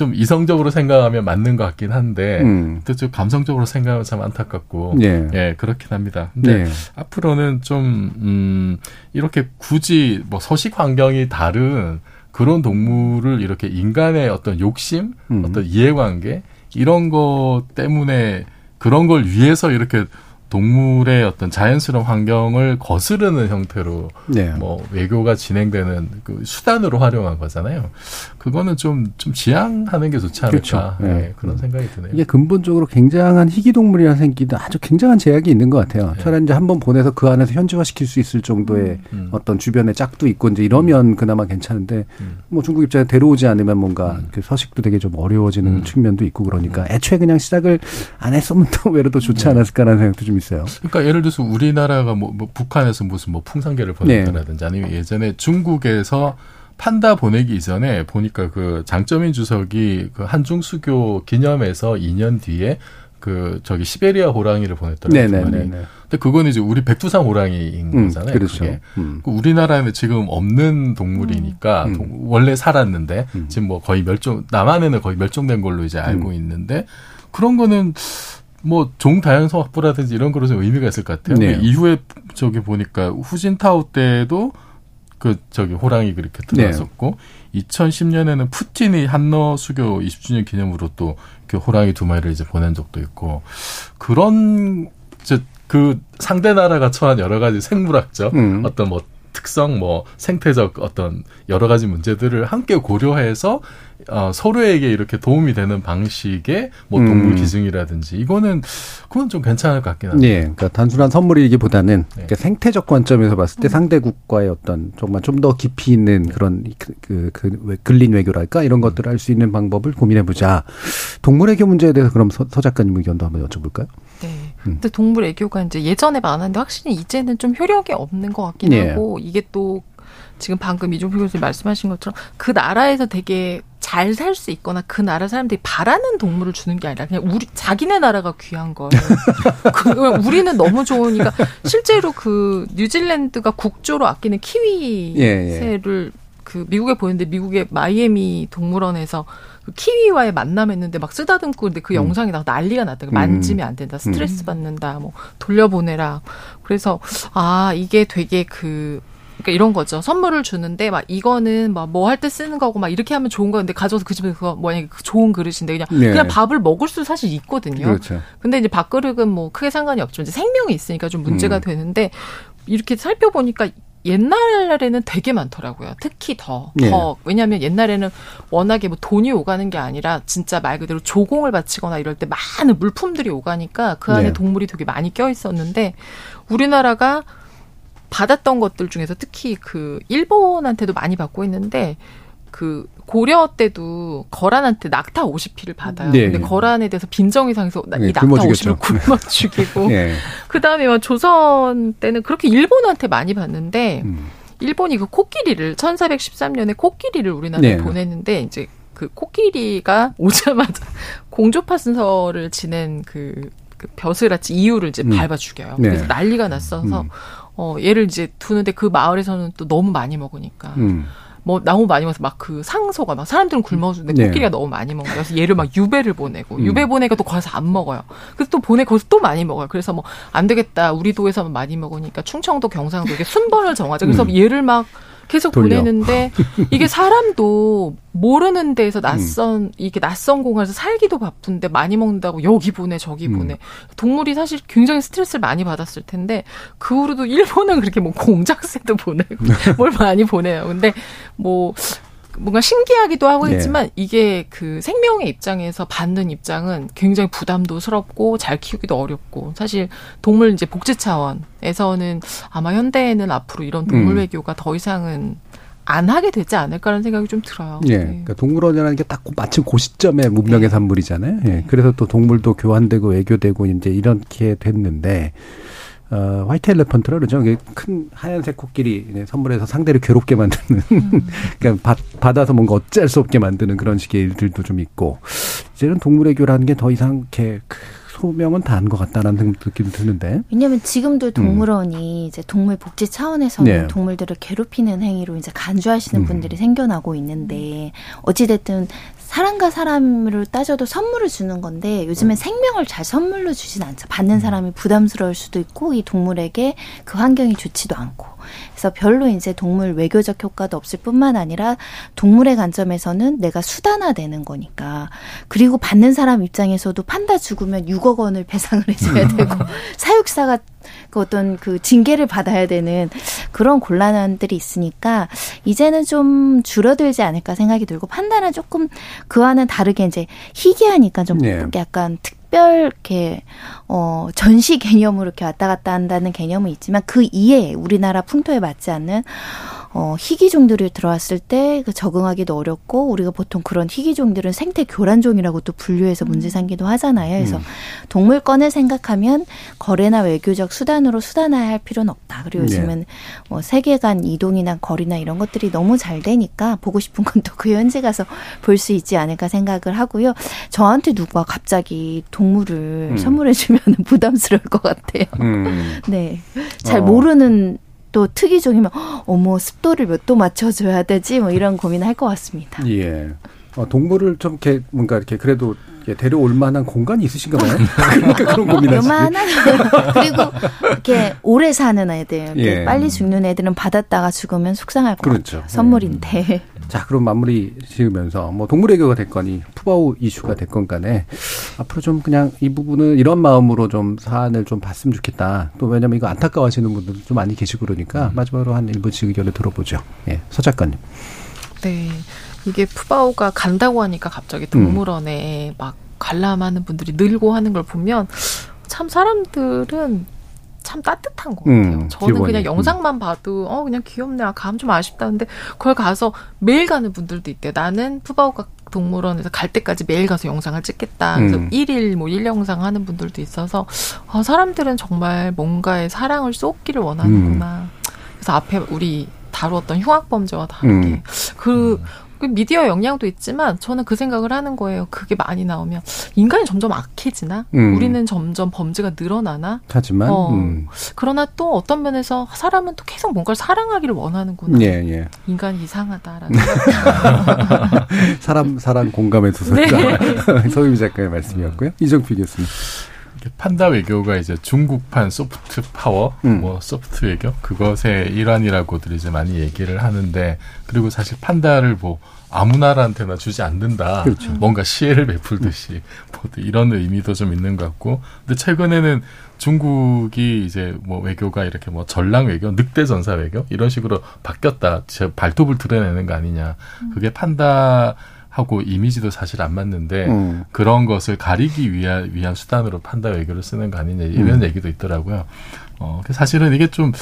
좀 이성적으로 생각하면 맞는 것 같긴 한데 음. 또좀 감성적으로 생각하면 참 안타깝고 예. 예 그렇긴 합니다. 근데 네. 앞으로는 좀, 음, 이렇게 굳이 뭐 서식 환경이 다른 그런 동물을 이렇게 인간의 어떤 욕심, 음. 어떤 이해관계, 이런 것 때문에 그런 걸 위해서 이렇게 동물의 어떤 자연스러운 환경을 거스르는 형태로 네. 뭐 외교가 진행되는 그 수단으로 활용한 거잖아요. 그거는 좀, 좀 지양하는 게 좋지 않을까. 그렇죠. 네. 예, 그런 생각이 드네요. 이게 근본적으로 굉장한 희귀 동물이라 생기는 아주 굉장한 제약이 있는 것 같아요. 네. 차라리 이제 한 번 보내서 그 안에서 현지화시킬 수 있을 정도의 음. 어떤 주변에 짝도 있고 이제 이러면 그나마 괜찮은데 음. 뭐 중국 입장에 데려오지 않으면 뭔가 음. 그 서식도 되게 좀 어려워지는 음. 측면도 있고 그러니까 애초에 그냥 시작을 안 했으면 또 외로 더 좋지 네. 않았을까라는 생각도 좀 있어요. 그러니까 예를 들어서 우리나라가 뭐, 뭐 북한에서 무슨 뭐 풍산개를 보냈다라든지 아니면 예전에 중국에서 판다 보내기 이전에 보니까 그 장점인 주석이 그 한중 수교 기념해서 2년 뒤에 그 저기 시베리아 호랑이를 보냈더라고요. 두 마리. 네네네. 근데 그건 이제 우리 백두산 호랑이인 음, 거잖아요. 그렇죠. 그게. 음. 그 우리나라에는 지금 없는 동물이니까 음. 동- 원래 살았는데 음. 지금 뭐 거의 멸종 남한에는 거의 멸종된 걸로 이제 알고 음. 있는데 그런 거는 뭐 종 다양성 확보라든지 이런 거로 좀 의미가 있을 것 같아요. 네. 이후에 저기 보니까 후진타오 때도 그 저기 호랑이 그렇게 들어왔었고 2010년에는 푸틴이 한너 수교 20주년 기념으로 또 그 호랑이 두 마리를 이제 보낸 적도 있고 그런 이제 그 상대 나라가 처한 여러 가지 생물학적 음. 어떤 뭐 특성 뭐 생태적 어떤 여러 가지 문제들을 함께 고려해서 어, 서로에게 이렇게 도움이 되는 방식의 뭐 동물 음. 기증이라든지 이거는 그건 좀 괜찮을 것 같긴 합니다. 예, 그러니까 단순한 선물이기보다는 네. 그러니까 생태적 관점에서 봤을 때 상대국과의 어떤 정말 좀 더 깊이 있는 그런 그, 그, 그 왜- 근린 외교랄까 이런 것들을 할 수 있는 방법을 고민해 보자. 동물 애교 문제에 대해서 그럼 서, 서 작가님 의견도 한번 여쭤볼까요? 네. 음. 근데 동물 애교가 이제 예전에 많았는데 확실히 이제는 좀 효력이 없는 것 같긴 예. 하고 이게 또 지금 방금 이종필 교수님 말씀하신 것처럼 그 나라에서 되게 잘 살 수 있거나 그 나라 사람들이 바라는 동물을 주는 게 아니라 그냥 우리 자기네 나라가 귀한 거예요. 그, 우리는 너무 좋으니까 실제로 그 뉴질랜드가 국조로 아끼는 키위 예, 예. 그 미국에 보냈는데 미국의 마이애미 동물원에서 그 키위와의 만남했는데 막 쓰다듬고 근데 그 음. 영상이 나서 난리가 났다. 음. 만지면 안 된다. 스트레스 받는다. 뭐 돌려보내라. 그래서 아 이게 되게 그 그러니까 이런 거죠. 선물을 주는데 막 이거는 막 뭐 할 때 쓰는 거고 막 이렇게 하면 좋은 건데 가져와서 그 집에 그거 만약에 그 좋은 그릇인데 그냥 네. 그냥 밥을 먹을 수 사실 있거든요. 그렇죠. 근데 이제 밥그릇은 뭐 크게 상관이 없지만 이제 생명이 있으니까 좀 문제가 음. 되는데 이렇게 살펴보니까 옛날에는 되게 많더라고요. 특히 더, 예. 더. 왜냐하면 옛날에는 워낙에 뭐 돈이 오가는 게 아니라 진짜 말 그대로 조공을 바치거나 이럴 때 많은 물품들이 오가니까 그 안에 네. 동물이 되게 많이 껴 있었는데 우리나라가 받았던 것들 중에서 특히 그 일본한테도 많이 받고 있는데 그 고려 때도 거란한테 낙타 50피를 받아요. 네. 근데 거란에 대해서 빈정이 상해서 나- 네, 이 낙타 굶어 50을 죽였죠. 굶어 죽이고 예. 그다음에 막 조선 때는 그렇게 일본한테 많이 받는데 음. 일본이 그 코끼리를 1413년에 코끼리를 우리나라에 네. 보냈는데 이제 그 코끼리가 오자마자 공조파 순서를 지낸 그, 그 벼슬아치 이유를 이제 음. 밟아 죽여요. 네. 그래서 난리가 났어서 음. 어 얘를 이제 두는데 그 마을에서는 또 너무 많이 먹으니까 음. 뭐 너무 많이 먹어서 막 그 상소가 막 사람들은 굶어 죽는데 네. 코끼리가 너무 많이 먹어요. 그래서 얘를 막 유배를 보내고 음. 유배 보내니까 또 거기서 안 먹어요. 그래서 또 보내 거기서 또 많이 먹어요. 그래서 뭐 안 되겠다. 우리 도에서만 많이 먹으니까 충청도 경상도 이렇게 순번을 정하자. 그래서 음. 얘를 막 계속 돌려. 보내는데 이게 사람도 모르는 데에서 낯선 이게 낯선 공간에서 살기도 바쁜데 많이 먹는다고 여기 보내 저기 음. 보내 동물이 사실 굉장히 스트레스를 많이 받았을 텐데 그 후로도 일본은 그렇게 뭐 공작새도 보내고 뭘 많이 보내요. 근데 뭐 뭔가 신기하기도 하고 네. 했지만 이게 그 생명의 입장에서 받는 입장은 굉장히 부담도스럽고 잘 키우기도 어렵고 사실 동물 이제 복지 차원에서는 아마 현대에는 앞으로 이런 동물 음. 외교가 더 이상은 안 하게 되지 않을까라는 생각이 좀 들어요. 예. 네. 그러니까 동물원이라는 게 딱 마침 그 시점에 문명의 산물이잖아요. 예. 그래서 또 동물도 교환되고 외교되고 이제 이렇게 됐는데 어, 화이트 엘레펀트라 그러죠. 큰 하얀색 코끼리 선물해서 상대를 괴롭게 만드는 그러니까 받, 받아서 뭔가 어쩔 수 없게 만드는 그런 식의 일들도 좀 있고 이제는 동물애교라는 게 더 이상 이렇게 그 소명은 다 한 것 같다라는 느낌이 드는데 왜냐하면 지금도 동물원이 이제 동물 복지 차원에서 는 네. 동물들을 괴롭히는 행위로 이제 간주하시는 음. 분들이 생겨나고 있는데 어찌 됐든 사람과 사람을 따져도 선물을 주는 건데 요즘엔 생명을 잘 선물로 주진 않죠. 받는 사람이 부담스러울 수도 있고 이 동물에게 그 환경이 좋지도 않고. 그래서 별로 이제 동물 외교적 효과도 없을 뿐만 아니라 동물의 관점에서는 내가 수단화되는 거니까. 그리고 받는 사람 입장에서도 판다 죽으면 6억 원을 배상을 해줘야 되고 사육사가 그 어떤 그 징계를 받아야 되는 그런 곤란함들이 있으니까 이제는 좀 줄어들지 않을까 생각이 들고 판단은 조금 그와는 다르게 이제 희귀하니까 좀 네. 약간 특별 이렇게 어 전시 개념으로 이렇게 왔다 갔다 한다는 개념은 있지만 그 이에 우리나라 풍토에 맞지 않는 어, 희귀종들이 들어왔을 때그 적응하기도 어렵고 우리가 보통 그런 희귀종들은 생태 교란종이라고 또 분류해서 문제 삼기도 하잖아요. 그래서 음. 동물권을 생각하면 거래나 외교적 수단으로 수단화할 필요는 없다. 그리고 네. 요즘은 뭐 세계 간 이동이나 거리나 이런 것들이 너무 잘 되니까 보고 싶은 건 또 그 현지 가서 볼 수 있지 않을까 생각을 하고요. 저한테 누가 갑자기 동물을 음. 선물해 주면 부담스러울 것 같아요. 음. 네. 잘 어. 모르는 또 특이 종이면 "헉, 어머 습도를 몇 도 맞춰줘야 되지 뭐 이런 고민을 할것 같습니다. 예. 어, 동물을 좀 이렇게 뭔가 이렇게 그래도 예, 데려올 만한 공간이 있으신가 봐요. 그러니까 그런 고민하시지. 요만한 그리고 이렇게 오래 사는 애들, 이렇게 예. 빨리 죽는 애들은 받았다가 죽으면 속상할 것 그렇죠. 같아요. 선물인데. 자, 그럼 마무리 지으면서 뭐 동물 애교가 됐거니 푸바오 이슈가 됐건 간에 앞으로 좀 그냥 이 부분은 이런 마음으로 좀 사안을 좀 봤으면 좋겠다. 또 왜냐면 이거 안타까워하시는 분들도 좀 많이 계시고 그러니까 마지막으로 한 일부씩 의견을 들어보죠. 예, 서 작가님. 네. 이게 푸바오가 간다고 하니까 갑자기 음. 동물원에 막 관람하는 분들이 늘고 하는 걸 보면 참 사람들은 참 따뜻한 것 같아요. 음, 저는 기본이. 그냥 영상만 봐도 어 그냥 귀엽네, 아, 감 좀 아쉽다. 근데 그걸 가서 매일 가는 분들도 있대요. 나는 푸바오가 동물원에서 갈 때까지 매일 가서 영상을 찍겠다. 그래서 음. 일일 뭐일 영상 하는 분들도 있어서 아, 사람들은 정말 뭔가에 사랑을 쏟기를 원하는구나. 그래서 앞에 우리 다루었던 흉악범죄와 다르게 음. 그, 그 미디어 영향도 있지만 저는 그 생각을 하는 거예요. 그게 많이 나오면 인간이 점점 악해지나? 음. 우리는 점점 범죄가 늘어나나? 하지만 어. 음. 그러나 또 어떤 면에서 사람은 또 계속 뭔가를 사랑하기를 원하는구나. 예, 예. 인간이 이상하다라는 생각이 사람 사랑 공감의 두설자 서유미 작가의 말씀이었고요. 이정필 교수님. 판다 외교가 이제 중국판 소프트 파워, 음. 뭐 소프트 외교 그것의 일환이라고들 이제 많이 얘기를 하는데 그리고 사실 판다를 뭐 아무 나라한테나 주지 않는다. 그렇죠. 뭔가 시혜를 베풀듯이 뭐 이런 의미도 좀 있는 것 같고. 근데 최근에는 중국이 이제 뭐 외교가 이렇게 뭐 전랑 외교, 늑대 전사 외교 이런 식으로 바뀌었다. 제 발톱을 드러내는 거 아니냐. 그게 판다 하고 이미지도 사실 안 맞는데 음. 그런 것을 가리기 위한, 위한 수단으로 판다 외교를 쓰는 거 아니냐 이런 음. 얘기도 있더라고요. 어, 그 사실은 이게 좀,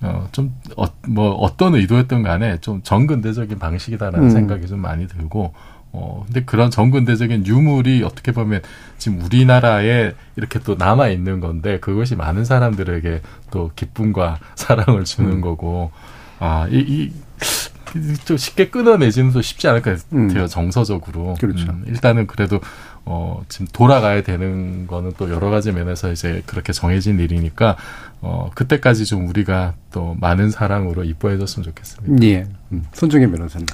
어, 좀, 어, 뭐, 어떤 의도였던 간에 좀 정근대적인 방식이다라는 음. 생각이 좀 많이 들고, 어, 근데 그런 정근대적인 유물이 어떻게 보면 지금 우리나라에 이렇게 또 남아있는 건데 그것이 많은 사람들에게 또 기쁨과 사랑을 주는 음. 거고, 아, 이, 이, 좀 쉽게 끊어내지는 또 쉽지 않을 것 같아요, 음. 정서적으로. 그렇죠. 음, 일단은 그래도 어, 지금 돌아가야 되는 거는 또 여러 가지 면에서 이제 그렇게 정해진 일이니까, 어, 그때까지 좀 우리가 또 많은 사랑으로 이뻐해줬으면 좋겠습니다. 예. 음. 손정혜 변호사님.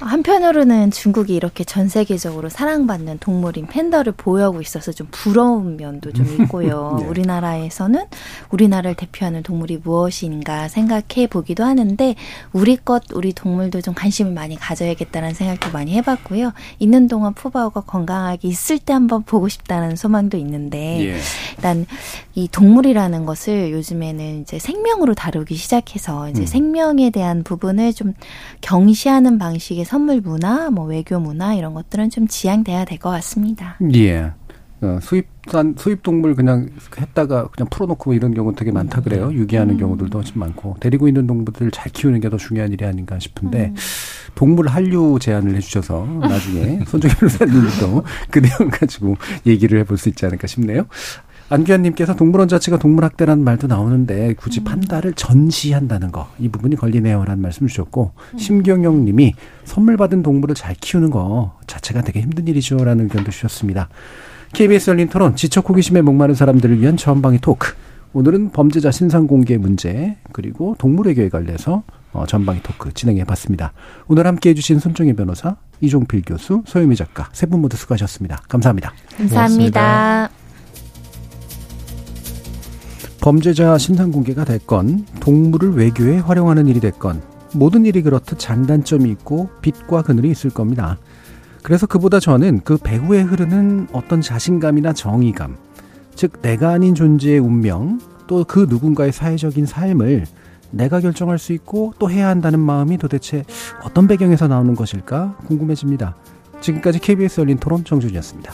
한편으로는 중국이 이렇게 전 세계적으로 사랑받는 동물인 팬더를 보유하고 있어서 좀 부러운 면도 좀 있고요. 네. 우리나라에서는 우리나라를 대표하는 동물이 무엇인가 생각해 보기도 하는데 우리 것, 우리 동물도 좀 관심을 많이 가져야겠다는 생각도 많이 해봤고요. 있는 동안 푸바오가 건강하게 있을 때 한번 보고 싶다는 소망도 있는데 예. 일단 이 동물이라는 것을 요즘에는 이제 생명으로 다루기 시작해서 이제 음. 생명에 대한 부분을 좀 경시하는 방식의 선물 문화, 뭐 외교 문화 이런 것들은 좀 지양돼야 될 것 같습니다. 예. 어, 수입산 수입 동물 그냥 했다가 그냥 풀어놓고 이런 경우 되게 많다 그래요. 유기하는 음. 경우들도 훨씬 많고 데리고 있는 동물들을 잘 키우는 게 더 중요한 일이 아닌가 싶은데 음. 동물 한류 제안을 해주셔서 나중에 손정희 변호사님도 그 내용 가지고 얘기를 해볼 수 있지 않을까 싶네요. 안규환님께서 동물원 자체가 동물학대라는 말도 나오는데 굳이 판다를 전시한다는 거 이 부분이 걸리네요라는 말씀 주셨고 심경영님이 선물 받은 동물을 잘 키우는 거 자체가 되게 힘든 일이죠라는 의견도 주셨습니다. KBS 열린 토론 지적 호기심에 목마른 사람들을 위한 전방위 토크. 오늘은 범죄자 신상 공개 문제 그리고 동물에게에 관해서 어, 전방위 토크 진행해 봤습니다. 오늘 함께 해주신 손정혜 변호사, 이종필 교수, 소유미 작가 세 분 모두 수고하셨습니다. 감사합니다. 감사합니다. 범죄자 신상 공개가 됐건 동물을 외교에 활용하는 일이 됐건 모든 일이 그렇듯 장단점이 있고 빛과 그늘이 있을 겁니다. 그래서 그보다 저는 그 배후에 흐르는 어떤 자신감이나 정의감, 즉 내가 아닌 존재의 운명, 또 그 누군가의 사회적인 삶을 내가 결정할 수 있고 또 해야 한다는 마음이 도대체 어떤 배경에서 나오는 것일까 궁금해집니다. 지금까지 KBS 열린 토론 정준이었습니다.